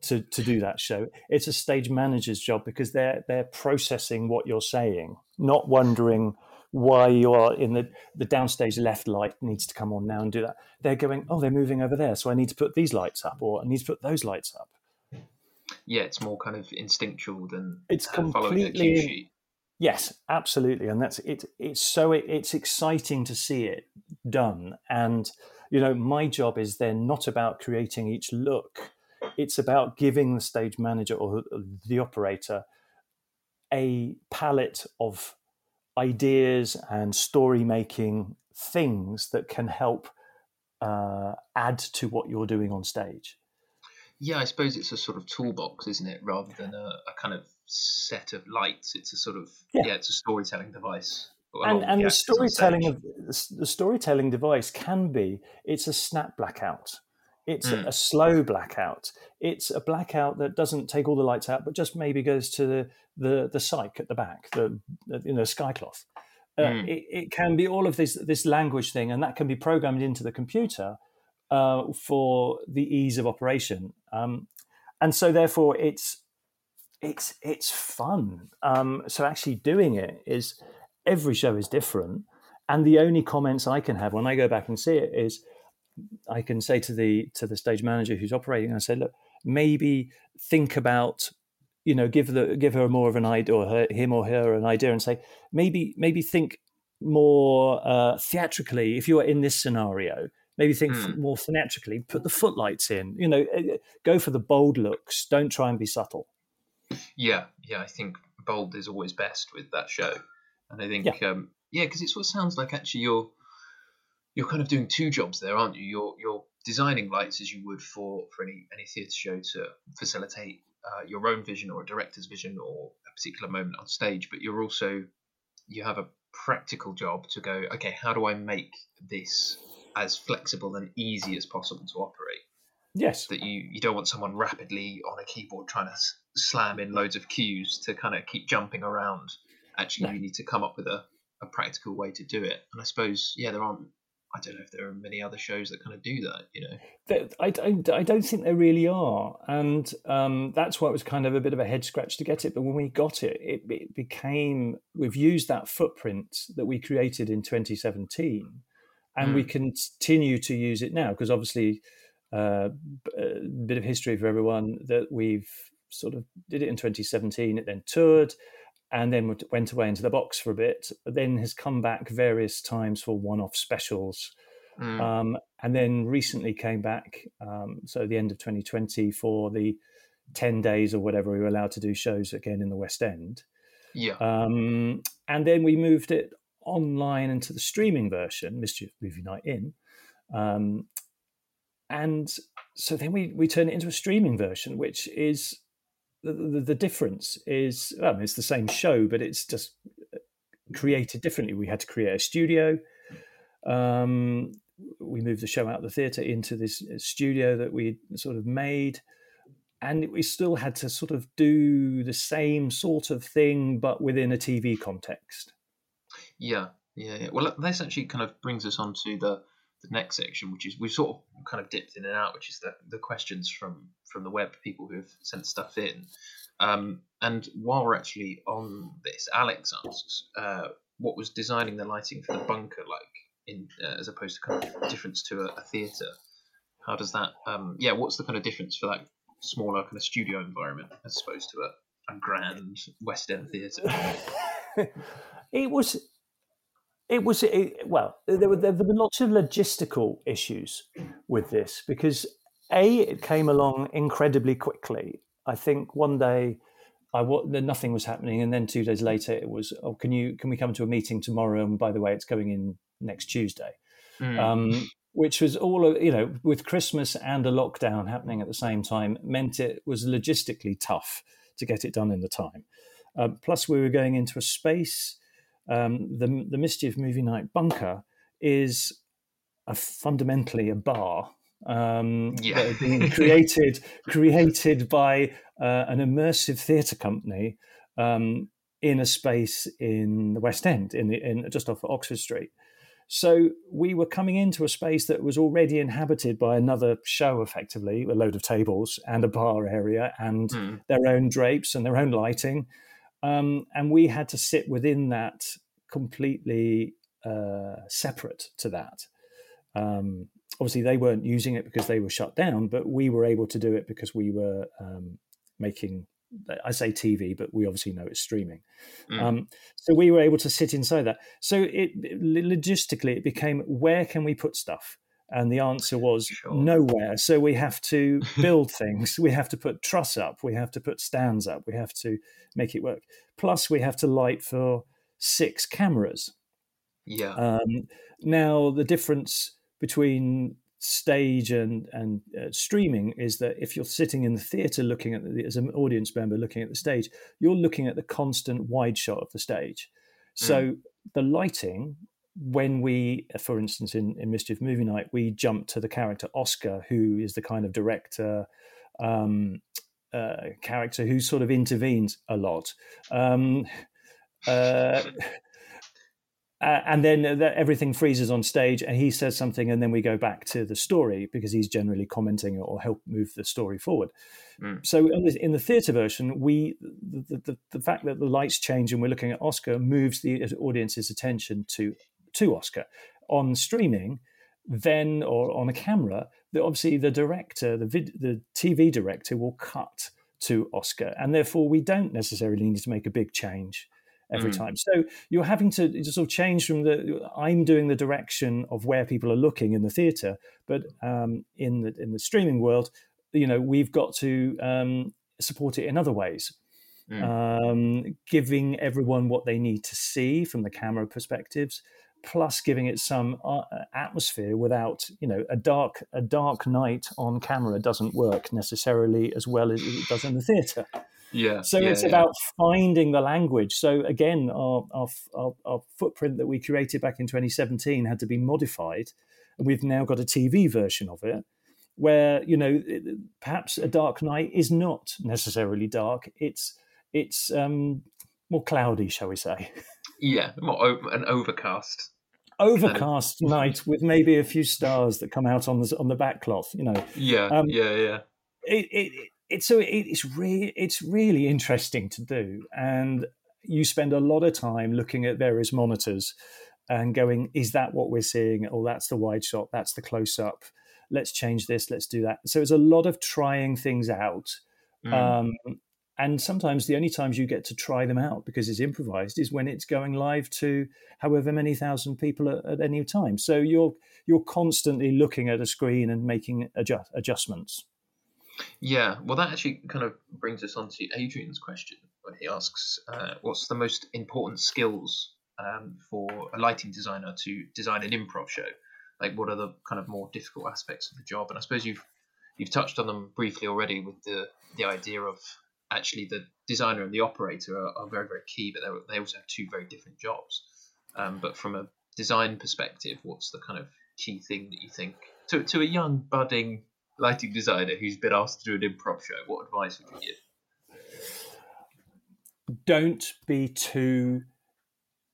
to to do that show. It's a stage manager's job because they're they're processing what you're saying, not wondering why you are in the the downstage left light needs to come on now and do that. They're going, oh, they're moving over there, so I need to put these lights up, or I need to put those lights up. Yeah, it's more kind of instinctual than it's completely Yes, absolutely, and that's it. It's so it, it's exciting to see it done, and you know, my job is then not about creating each look; it's about giving the stage manager or the operator a palette of ideas and story making things that can help uh, add to what you're doing on stage. Yeah, I suppose it's a sort of toolbox, isn't it, rather than a, a kind of set of lights. It's a sort of yeah, yeah it's a storytelling device. And, and the storytelling of the storytelling device can be it's a snap blackout. It's mm. a, a, slow blackout. It's a blackout that doesn't take all the lights out, but just maybe goes to the the, the cyc at the back, the, the you know skycloth. Uh, mm. it, it, can be all of this this language thing, and that can be programmed into the computer uh, for the ease of operation. Um, and so, therefore, it's it's it's fun. Um, so actually doing it is every show is different, and the only comments I can have when I go back and see it is I can say to the to the stage manager who's operating, I say, look, maybe think about you know give the give her more of an idea or her, him or her an idea and say maybe maybe think more uh, theatrically if you are in this scenario maybe think mm. more theatrically put the footlights in you know eh, eh, go for the bold looks don't try and be subtle yeah, yeah, I think bold is always best with that show, and I think yeah, um, yeah, because it sort of sounds like actually you're you're kind of doing two jobs there, aren't you? You're you're designing lights as you would for for any any theatre show to facilitate uh, your own vision or a director's vision or a particular moment on stage, but you're also you have a practical job to go. Okay, how do I make this as flexible and easy as possible to operate? Yes. That you, you don't want someone rapidly on a keyboard trying to s- slam in loads of cues to kind of keep jumping around. Actually, no. you need to come up with a, a practical way to do it. And I suppose, yeah, there aren't, I don't know if there are many other shows that kind of do that, you know? I, I, I don't think there really are. And um, that's why it was kind of a bit of a head scratch to get it. But when we got it, it, it became, we've used that footprint that we created in 2017 and mm. we continue to use it now because obviously uh, a bit of history for everyone that we've sort of did it in 2017. It then toured and then went away into the box for a bit, but then has come back various times for one-off specials. Mm. Um, and then recently came back, um, so the end of 2020 for the 10 days or whatever we were allowed to do shows again in the West End. Yeah. Um, and then we moved it online into the streaming version, Mischief Movie Night In. Um, and so then we we turn it into a streaming version, which is the, the, the difference is well, it's the same show, but it's just created differently. We had to create a studio. Um, we moved the show out of the theatre into this uh, studio that we sort of made. And we still had to sort of do the same sort of thing, but within a TV context. Yeah, yeah, yeah. Well, this actually kind of brings us on to the, the next section, which is we've sort of kind of dipped in and out, which is the, the questions from from the web, people who have sent stuff in. Um, and while we're actually on this, Alex asks, uh, what was designing the lighting for the bunker like, in uh, as opposed to kind of difference to a, a theatre? How does that? Um, yeah, what's the kind of difference for that smaller kind of studio environment as opposed to a, a grand West End theatre? [LAUGHS] it was it was it, well there were there were lots of logistical issues with this because a it came along incredibly quickly. I think one day i nothing was happening and then two days later it was oh can you can we come to a meeting tomorrow? And by the way it's going in next tuesday. Mm. um, which was all you know with christmas and a lockdown happening at the same time meant it was logistically tough to get it done in the time. Uh, plus we were going into a space um, the the Mischief Movie Night bunker is a, fundamentally a bar um, yeah. being [LAUGHS] created created by uh, an immersive theatre company um, in a space in the West End, in, the, in just off Oxford Street. So we were coming into a space that was already inhabited by another show, effectively, a load of tables and a bar area and mm. their own drapes and their own lighting. Um, and we had to sit within that completely uh, separate to that. Um, obviously, they weren't using it because they were shut down, but we were able to do it because we were um, making. I say TV, but we obviously know it's streaming. Mm. Um, so we were able to sit inside that. So it logistically, it became where can we put stuff? And the answer was sure. nowhere. So we have to [LAUGHS] build things. We have to put truss up. We have to put stands up. We have to make it work. Plus, we have to light for six cameras. Yeah. Um, now the difference between stage and and uh, streaming is that if you're sitting in the theater looking at the, as an audience member looking at the stage, you're looking at the constant wide shot of the stage. So mm. the lighting when we, for instance, in, in Mischief Movie Night, we jump to the character Oscar, who is the kind of director um, uh, character who sort of intervenes a lot. Um, uh, [LAUGHS] and then everything freezes on stage, and he says something, and then we go back to the story because he's generally commenting or help move the story forward. Mm. So in the, in the theatre version, we the, the, the, fact that the lights change and we're looking at Oscar moves the audience's attention to to Oscar. On streaming, then or on a camera, the, obviously the director, the vid, the TV director, will cut to Oscar, and therefore we don't necessarily need to make a big change every mm. time. So you're having to sort of change from the I'm doing the direction of where people are looking in the theatre, but um, in the in the streaming world, you know, we've got to um, support it in other ways. Mm. Um, giving everyone what they need to see from the camera perspectives, plus giving it some uh, atmosphere without you know a dark a dark night on camera doesn't work necessarily as well as it does in the theatre yeah. So yeah, it's yeah. about finding the language. So again, our, our, our, our, footprint that we created back in 2017 had to be modified. And we've now got a TV version of it where, you know, perhaps a dark night is not necessarily dark. It's, it's um, more cloudy, shall we say. [LAUGHS] Yeah, more an overcast. Overcast night with maybe a few stars that come out on the on the back cloth, you know. Yeah, um, yeah, yeah. It, it, it's so it's really it's really interesting to do, and you spend a lot of time looking at various monitors and going, is that what we're seeing? Oh, that's the wide shot, that's the close up. Let's change this, let's do that. So it's a lot of trying things out. Mm. Um, and sometimes the only times you get to try them out because it's improvised is when it's going live to however many thousand people at, at any time. So you're you're constantly looking at a screen and making adjust, adjustments. Yeah, well, that actually kind of brings us on to Adrian's question when he asks, uh, "What's the most important skills um, for a lighting designer to design an improv show? Like, what are the kind of more difficult aspects of the job?" And I suppose you've you've touched on them briefly already with the the idea of actually the designer and the operator are, are very very key, but they also have two very different jobs. Um, but from a design perspective, what's the kind of key thing that you think to to a young budding lighting designer who's been asked to do an improv show? What advice would you give? Don't be too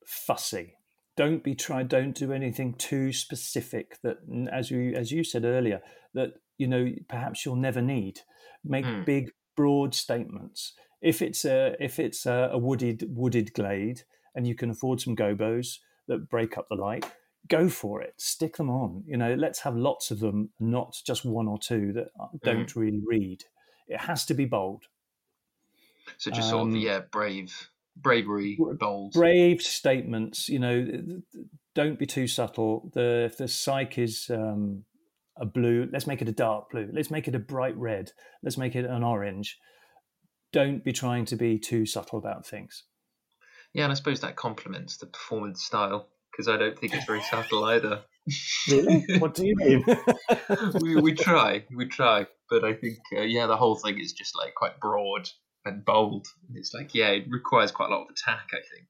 fussy. Don't be try. Don't do anything too specific. That, as you as you said earlier, that you know perhaps you'll never need. Make mm. big, broad statements. If it's a if it's a, a wooded wooded glade and you can afford some gobos that break up the light, go for it. Stick them on. You know, let's have lots of them, not just one or two that uh, don't mm. really read. It has to be bold. So just sort of um, yeah, brave bravery, bold, brave statements. You know, don't be too subtle. The if the cyc is um, a blue, let's make it a dark blue. Let's make it a bright red. Let's make it an orange. Don't be trying to be too subtle about things. Yeah, and I suppose that complements the performance style because I don't think it's very subtle either. [LAUGHS] really? [LAUGHS] What do you mean? [LAUGHS] we, we try, we try, but I think uh, yeah, the whole thing is just like quite broad and bold. It's like yeah, it requires quite a lot of attack. I think.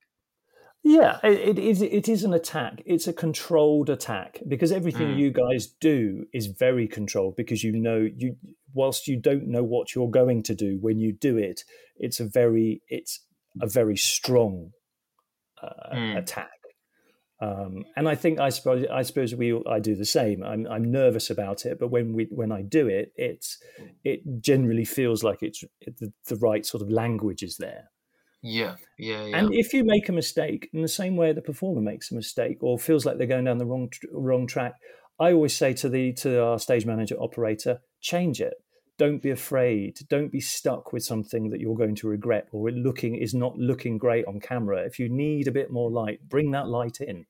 Yeah, it, it is. It is an attack. It's a controlled attack because everything mm. you guys do is very controlled because you know you. Whilst you don't know what you're going to do when you do it, it's a very it's a very strong uh, mm. attack. Um, and I think I suppose I suppose we I do the same. I'm I'm nervous about it, but when we when I do it, it's it generally feels like it's it, the, the right sort of language is there. Yeah, yeah, yeah. And if you make a mistake in the same way the performer makes a mistake or feels like they're going down the wrong wrong track, I always say to the to our stage manager operator, change it. Don't be afraid. Don't be stuck with something that you're going to regret or looking is not looking great on camera. If you need a bit more light, bring that light in.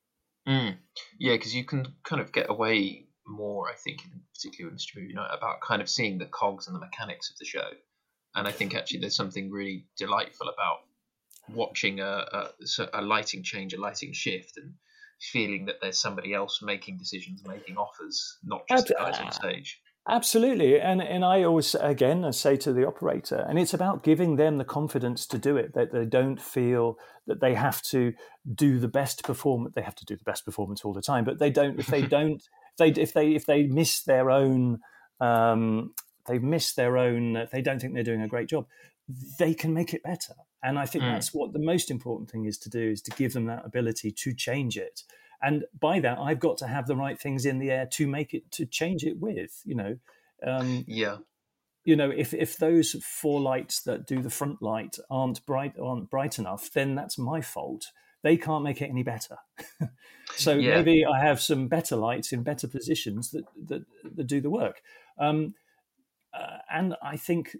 Mm. Yeah, because you can kind of get away more, I think, particularly with Mischief Movie Night, about kind of seeing the cogs and the mechanics of the show. And I think actually there's something really delightful about watching a, a, a lighting change, a lighting shift, and feeling that there's somebody else making decisions, making offers, not just the guys on stage. Absolutely, and and I always again I say to the operator, and it's about giving them the confidence to do it. That they don't feel that they have to do the best performance. They have to do the best performance all the time, but they don't. If they [LAUGHS] don't, if they if they if they miss their own, um, they miss their own. They don't think they're doing a great job. They can make it better, and I think mm. that's what the most important thing is to do is to give them that ability to change it. And by that i've got to have the right things in the air to make it to change it with you know? Um, yeah. you know if if those four lights that do the front light aren't bright aren't bright enough then that's my fault. They can't make it any better. [LAUGHS] So yeah. maybe i have some better lights in better positions that that, that do the work. Um, uh, and i think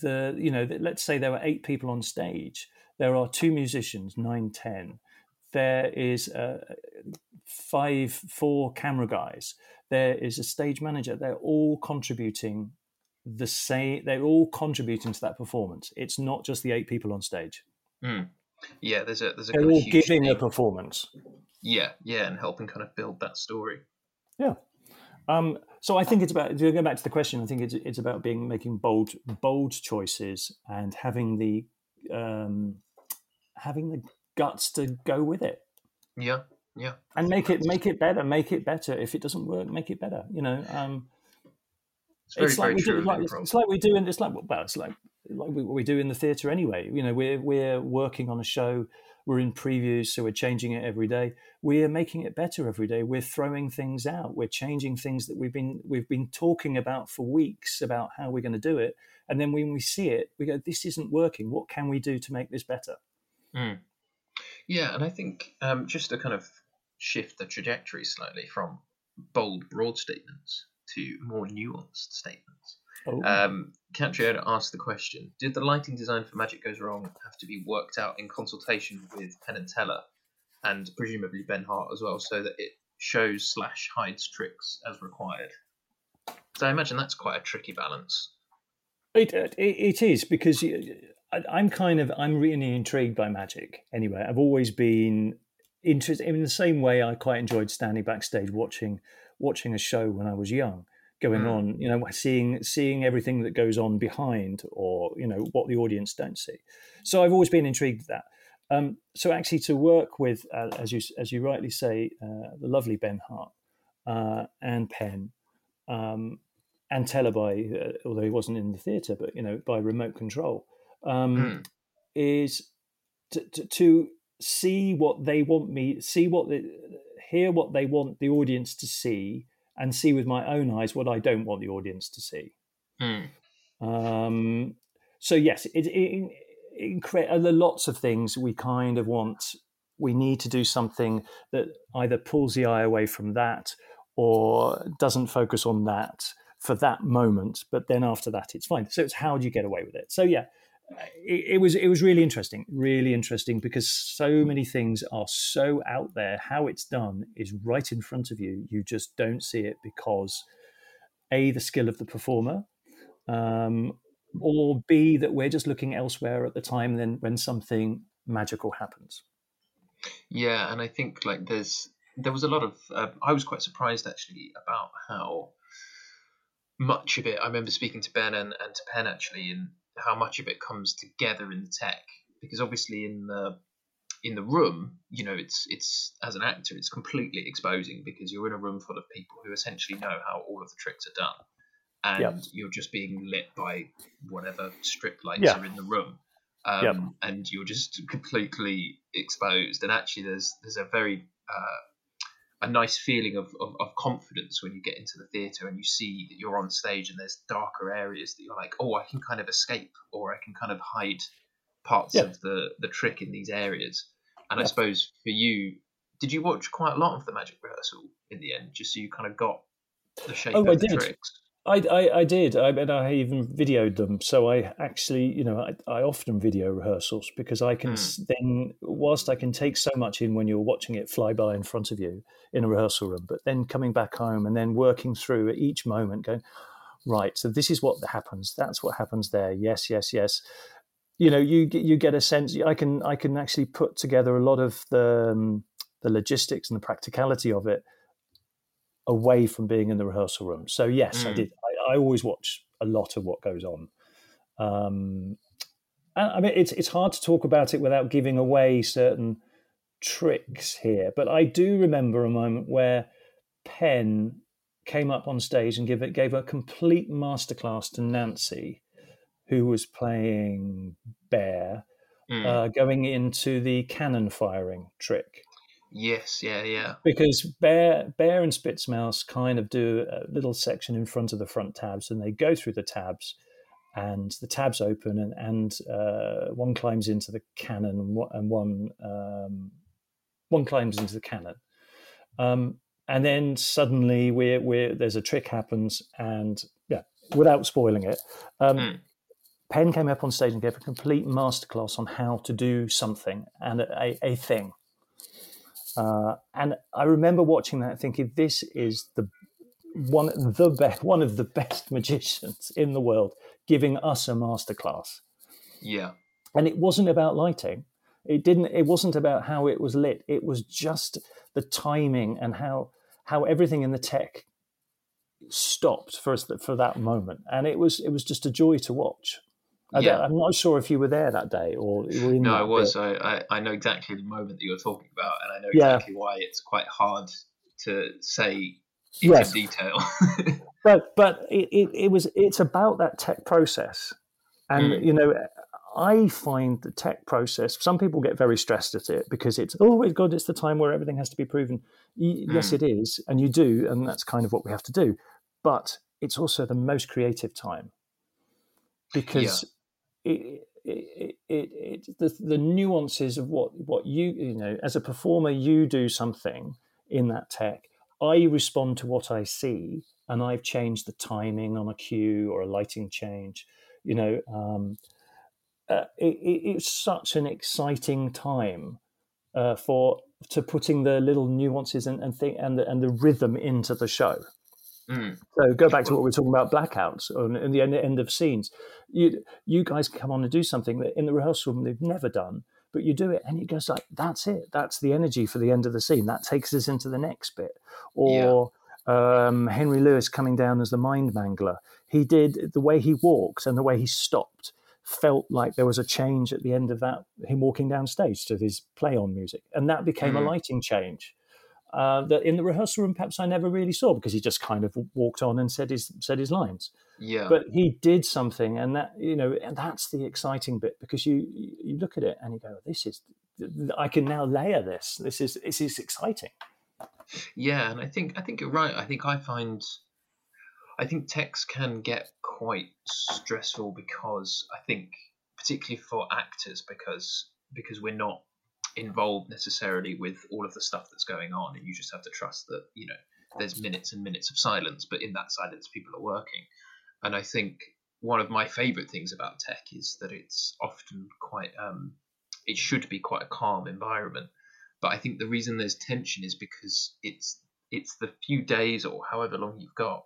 the you know let's say there were eight people on stage there are two musicians nine ten there is uh, five, four camera guys. There is a stage manager. They're all contributing the same. They're all contributing to that performance. It's not just the eight people on stage. Mm. Yeah, there's a there's a. They're all giving thing. a performance. Yeah, yeah, and helping kind of build that story. Yeah. Um, so I think it's about going back to the question. I think it's it's about being making bold bold choices and having the um, having the guts to go with it. Yeah, yeah. And make it make it better. Make it better. If it doesn't work, make it better. You know. Um, it's, very, it's like we do, like, it's like we do in it's like well, it's like like what we do in the theatre anyway. You know, we're we're working on a show. We're in previews, so we're changing it every day. We're making it better every day. We're throwing things out. We're changing things that we've been we've been talking about for weeks about how we're going to do it. And then when we see it, we go, "This isn't working. What can we do to make this better?" Mm. Yeah, and I think um, just to kind of shift the trajectory slightly from bold, broad statements to more nuanced statements. Oh. Um, Catriona asked the question Did the lighting design for Magic Goes Wrong have to be worked out in consultation with Penn and Teller and presumably Ben Hart as well so that it shows slash hides tricks as required? So I imagine that's quite a tricky balance. It, it, it is because uh, I, am kind of I'm really intrigued by magic. Anyway, I've always been interested in the same way I quite enjoyed standing backstage watching watching a show when I was young going mm. on. You know, seeing seeing everything that goes on behind, or you know what the audience don't see. So I've always been intrigued with that. Um, so actually, to work with, uh, as you as you rightly say, uh, the lovely Ben Hart uh, and Penn, um, and Teller by, uh, although he wasn't in the theatre, but you know by remote control, um, mm. is to, to, to, see what they want me, see what the, hear what they want the audience to see, and see with my own eyes what I don't want the audience to see. Mm. Um, so yes, it, it, incre- there are lots of things we kind of want. We need to do something that either pulls the eye away from that or doesn't focus on that for that moment. But then after that, it's fine. So it's how do you get away with it? So yeah, it, it, was it was really interesting, really interesting because so many things are so out there. How it's done is right in front of you. You just don't see it because a the skill of the performer, um, or b that we're just looking elsewhere at the time then when something magical happens. Yeah, and I think like there's there was a lot of uh, I was quite surprised actually about how much of it I remember speaking to Ben and, and to Penn actually and how much of it comes together in the tech because obviously in the in the room you know it's it's as an actor it's completely exposing because you're in a room full of people who essentially know how all of the tricks are done and yep. you're just being lit by whatever strip lights yeah. are in the room um, yep. and you're just completely exposed and actually there's there's a very uh, a nice feeling of, of, of, confidence when you get into the theatre and you see that you're on stage and there's darker areas that you're like, oh, I can kind of escape or I can kind of hide parts yeah. of the, the trick in these areas. And yeah. I suppose for you, did you watch quite a lot of the magic rehearsal in the end, just so you kind of got the shape oh, of I the did. tricks? I, I, I, did. I mean, I even videoed them. So I actually, you know, I, I often video rehearsals because I can mm. then, whilst I can take so much in when you're watching it fly by in front of you in a rehearsal room, but then coming back home and then working through at each moment, going, right, so this is what happens. That's what happens there. Yes, yes, yes. You know, you you get a sense. I can I can actually put together a lot of the um, the logistics and the practicality of it away from being in the rehearsal room. So yes, mm. I did. I, I, always watch a lot of what goes on. Um, and, I mean, it's it's hard to talk about it without giving away certain tricks here, but I do remember a moment where Penn came up on stage and give it, gave a complete masterclass to Nancy, who was playing Bear, mm. uh, going into the cannon firing trick. Yes, yeah, yeah. Because Bear, Bear and Spitzmouse kind of do a little section in front of the front tabs, and they go through the tabs, and the tabs open, and, and uh, one climbs into the cannon, and one um, one climbs into the cannon, um, and then suddenly we're, we're, there's a trick happens, and yeah, without spoiling it, um, mm. Penn came up on stage and gave a complete masterclass on how to do something and a, a thing uh, and I remember watching that, thinking, "This is the one the best one of the best [LAUGHS] magicians in the world giving us a masterclass." Yeah, and it wasn't about lighting. It didn't. It wasn't about how it was lit. It was just the timing and how how everything in the tech stopped for us for that moment, and it was it was just a joy to watch. I yeah. I'm not sure if you were there that day or No, I was. I, I, I, know exactly the moment that you're talking about, and I know exactly yeah. why it's quite hard to say in yes. detail. [LAUGHS] but but it, it, it, was it's about that tech process, and mm. you know. I find the tech process. Some people get very stressed at it because it's oh my god, it's the time where everything has to be proven. Mm. Yes, it is, and you do, and that's kind of what we have to do. But it's also the most creative time because it, it, it, it, the, the nuances of what, what you, you know, as a performer, you do something in that tech. I respond to what I see, and I've changed the timing on a cue or a lighting change. You know, um, uh, it's such an exciting time uh, for to putting the little nuances and and, thing, and and the rhythm into the show. Mm. So go back to what we were talking about blackouts and the end, end of scenes. You you guys come on and do something that in the rehearsal room they've never done, but you do it and it goes like that's it. That's the energy for the end of the scene. That takes us into the next bit. Or Um, Henry Lewis coming down as the mind mangler. He did the way he walked and the way he stopped felt like there was a change at the end of that him walking down stage to his play on music and that became mm. a lighting change uh, that in the rehearsal room perhaps I never really saw because he just kind of walked on and said his said his lines. Yeah. But he did something, and that you know, and that's the exciting bit because you you look at it and you go, "This is I can now layer this. This is this is exciting." Yeah, and I think I think you're right. I think I find I think techs can get quite stressful because I think particularly for actors because because we're not involved necessarily with all of the stuff that's going on and you just have to trust that you know there's minutes and minutes of silence but in that silence people are working. And i think one of my favorite things about tech is that it's often quite um, it should be quite a calm environment. But i think the reason there's tension is because it's it's the few days or however long you've got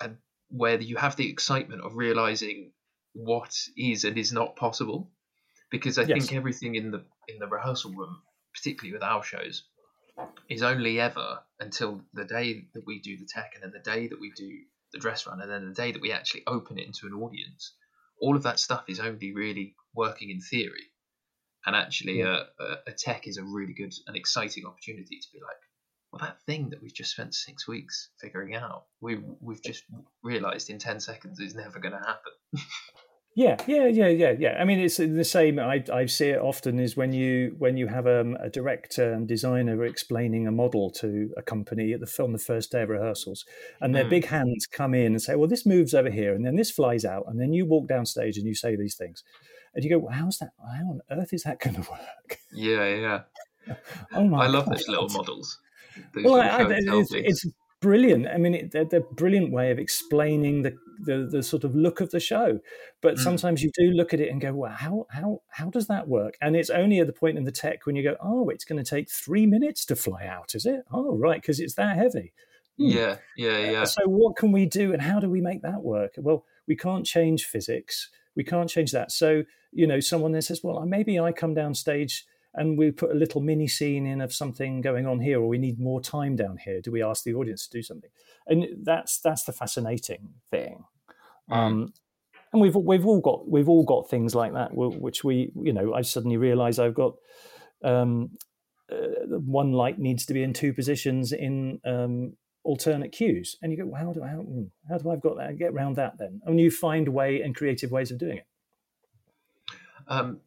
and where you have the excitement of realizing what is and is not possible because I yes. think everything in the in the rehearsal room, particularly with our shows, is only ever until the day that we do the tech, and then the day that we do the dress run, and then the day that we actually open it into an audience. All of that stuff is only really working in theory, and actually, yeah. a, a, a tech is a really good and exciting opportunity to be like, well, that thing that we've just spent six weeks figuring out, we we've just realised in ten seconds is never going to happen. [LAUGHS] Yeah, yeah, yeah, yeah, yeah. I mean, it's the same. I, I see it often is when you when you have um, a director and designer explaining a model to a company at the film the first day of rehearsals, and their mm. big hands come in and say, "Well, this moves over here, and then this flies out," and then you walk down stage and you say these things, and you go, well, "How's that? How on earth is that going [LAUGHS] to work?" Yeah, yeah. [LAUGHS] oh my! I love God. those little models. Those well, I, I, it's, it's, brilliant. I mean, it, they're, they're, a brilliant way of explaining the, the, the sort of look of the show. But mm. sometimes you do look at it and go, "Well, how how how does that work?" And it's only at the point in the tech when you go, "Oh, it's going to take three minutes to fly out, is it? Oh, right, because it's that heavy." Hmm. Yeah, yeah, yeah. So what can we do, and how do we make that work? Well, we can't change physics. We can't change that. So you know, someone then says, "Well, maybe I come down stage." and we put a little mini scene in of something going on here, or we need more time down here. Do we ask the audience to do something? And that's that's the fascinating thing. Um, and we've we've all got we've all got things like that, which we you know I suddenly realise I've got um, uh, one light needs to be in two positions in um, alternate cues, and you go, well, how do how, hmm, how do I've got that? Get around that then, and you find way and creative ways of doing it. Um,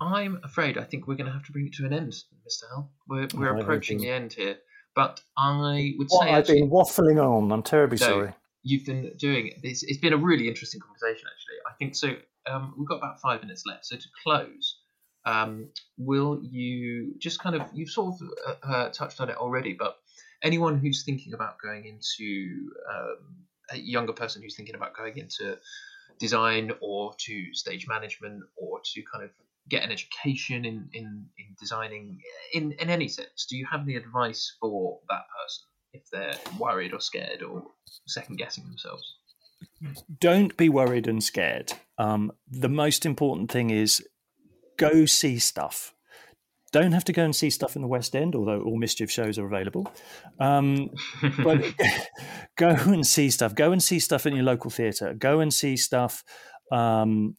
I'm afraid I think we're going to have to bring it to an end, Mr. Hal. We're, we're oh, approaching the end here. But I would say. I've actually, been waffling on. I'm terribly no, sorry. You've been doing it. It's, it's been a really interesting conversation, actually. I think so. Um, we've got about five minutes left. So to close, um, will you just kind of, you've sort of uh, uh, touched on it already, but anyone who's thinking about going into, um, a younger person who's thinking about going into design or to stage management or to kind of get an education in, in, in designing in, in any sense, do you have any advice for that person if they're worried or scared or second guessing themselves? Don't be worried and scared. Um, the most important thing is go see stuff. Don't have to go and see stuff in the West End, although all mischief shows are available. Um, [LAUGHS] but [LAUGHS] go and see stuff. Go and see stuff in your local theatre. Go and see stuff um,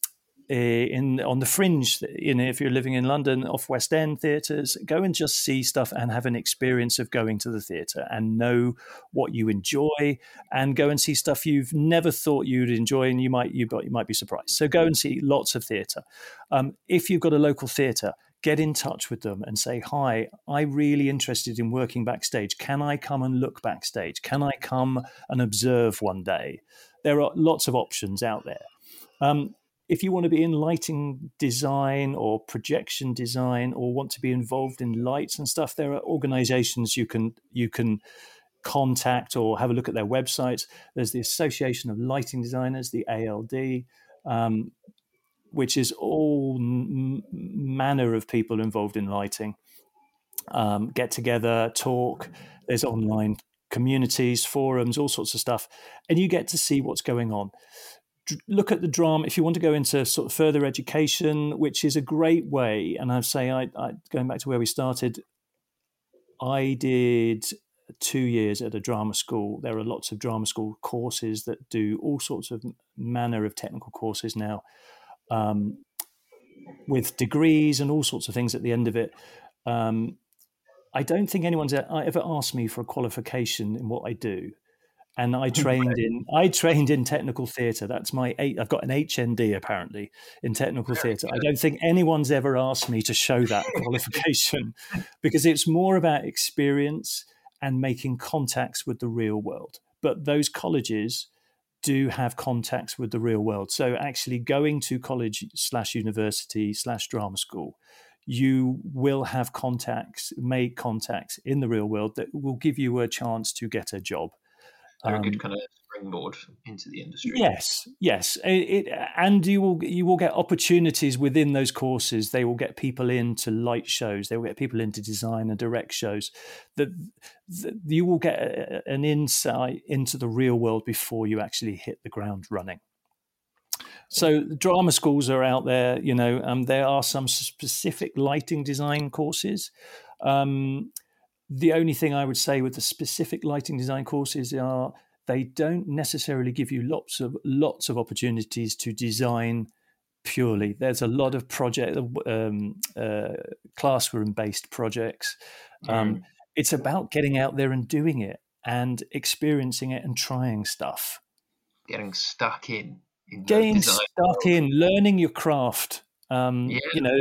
Eh, in on the fringe. You know, if you're living in London, off West End theatres, go and just see stuff and have an experience of going to the theatre and know what you enjoy, and go and see stuff you've never thought you'd enjoy, and you might you, you might be surprised. So go and see lots of theatre. Um, if you've got a local theatre, get in touch with them and say, Hi, I'm really interested in working backstage. Can I come and look backstage? Can I come and observe one day? There are lots of options out there. Um, if you want to be in lighting design or projection design or want to be involved in lights and stuff, there are organizations you can you can contact or have a look at their websites. There's the Association of Lighting Designers, the ALD, um, which is all manner of people involved in lighting. Um, get together, talk. There's online communities, forums, all sorts of stuff, and you get to see what's going on look at the drama if you want to go into sort of further education, which is a great way. And I'd say, I, I going back to where we started, I did two years at a drama school. There are lots of drama school courses that do all sorts of manner of technical courses now, um, with degrees and all sorts of things at the end of it. Um, I don't think anyone's ever asked me for a qualification in what I do and I [LAUGHS] trained in I trained in technical theatre. That's my eight. I've got an HND apparently in technical theatre. I don't think anyone's ever asked me to show that [LAUGHS] qualification because it's more about experience and making contacts with the real world. But those colleges do have contacts with the real world. So actually going to college slash university slash drama school, you will have contacts, make contacts in the real world that will give you a chance to get a job they're um, a good kind of springboard into the industry. Yes, yes, it, it, and you will you will get opportunities within those courses. They will get people into light shows. They will get people into design and direct shows. That, that you will get a, an insight into the real world before you actually hit the ground running. So drama schools are out there. You know, um, there are some specific lighting design courses. Um, the only thing I would say with the specific lighting design courses are they don't necessarily give you lots of lots of opportunities to design purely. There's a lot of project um, uh, classroom based projects. Um, mm. It's about getting out there and doing it and experiencing it and trying stuff. Getting stuck in. in Getting stuck world. in, learning your craft. Um, yeah. You know,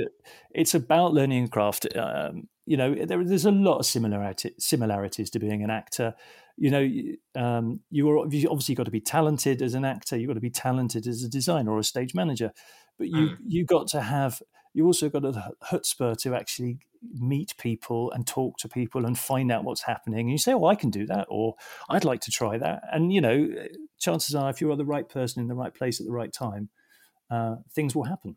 it's about learning craft. Um, you know, there, there's a lot of similarity, similarities to being an actor. You know, um, you are obviously got to be talented as an actor. You've got to be talented as a designer or a stage manager, but you mm. you got to have you also got a chutzpah to actually meet people and talk to people and find out what's happening. And you say, "Oh, I can do that," or "I'd like to try that." And you know, chances are, if you are the right person in the right place at the right time, uh, things will happen.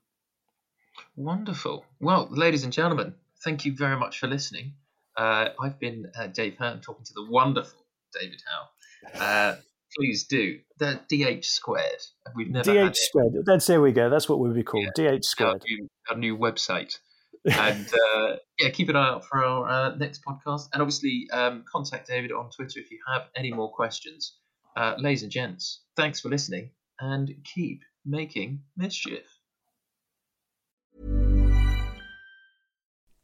Wonderful. Well, ladies and gentlemen, thank you very much for listening. Uh, I've been uh, Dave Hearn talking to the wonderful David Howe. Uh, please do the DH squared. We've never DH squared. That's there we go. That's what we would be called. Yeah, DH squared. Our new, our new website. [LAUGHS] and uh, yeah, keep an eye out for our uh, next podcast. And obviously, um, contact David on Twitter if you have any more questions. Uh, ladies and gents, thanks for listening and keep making mischief.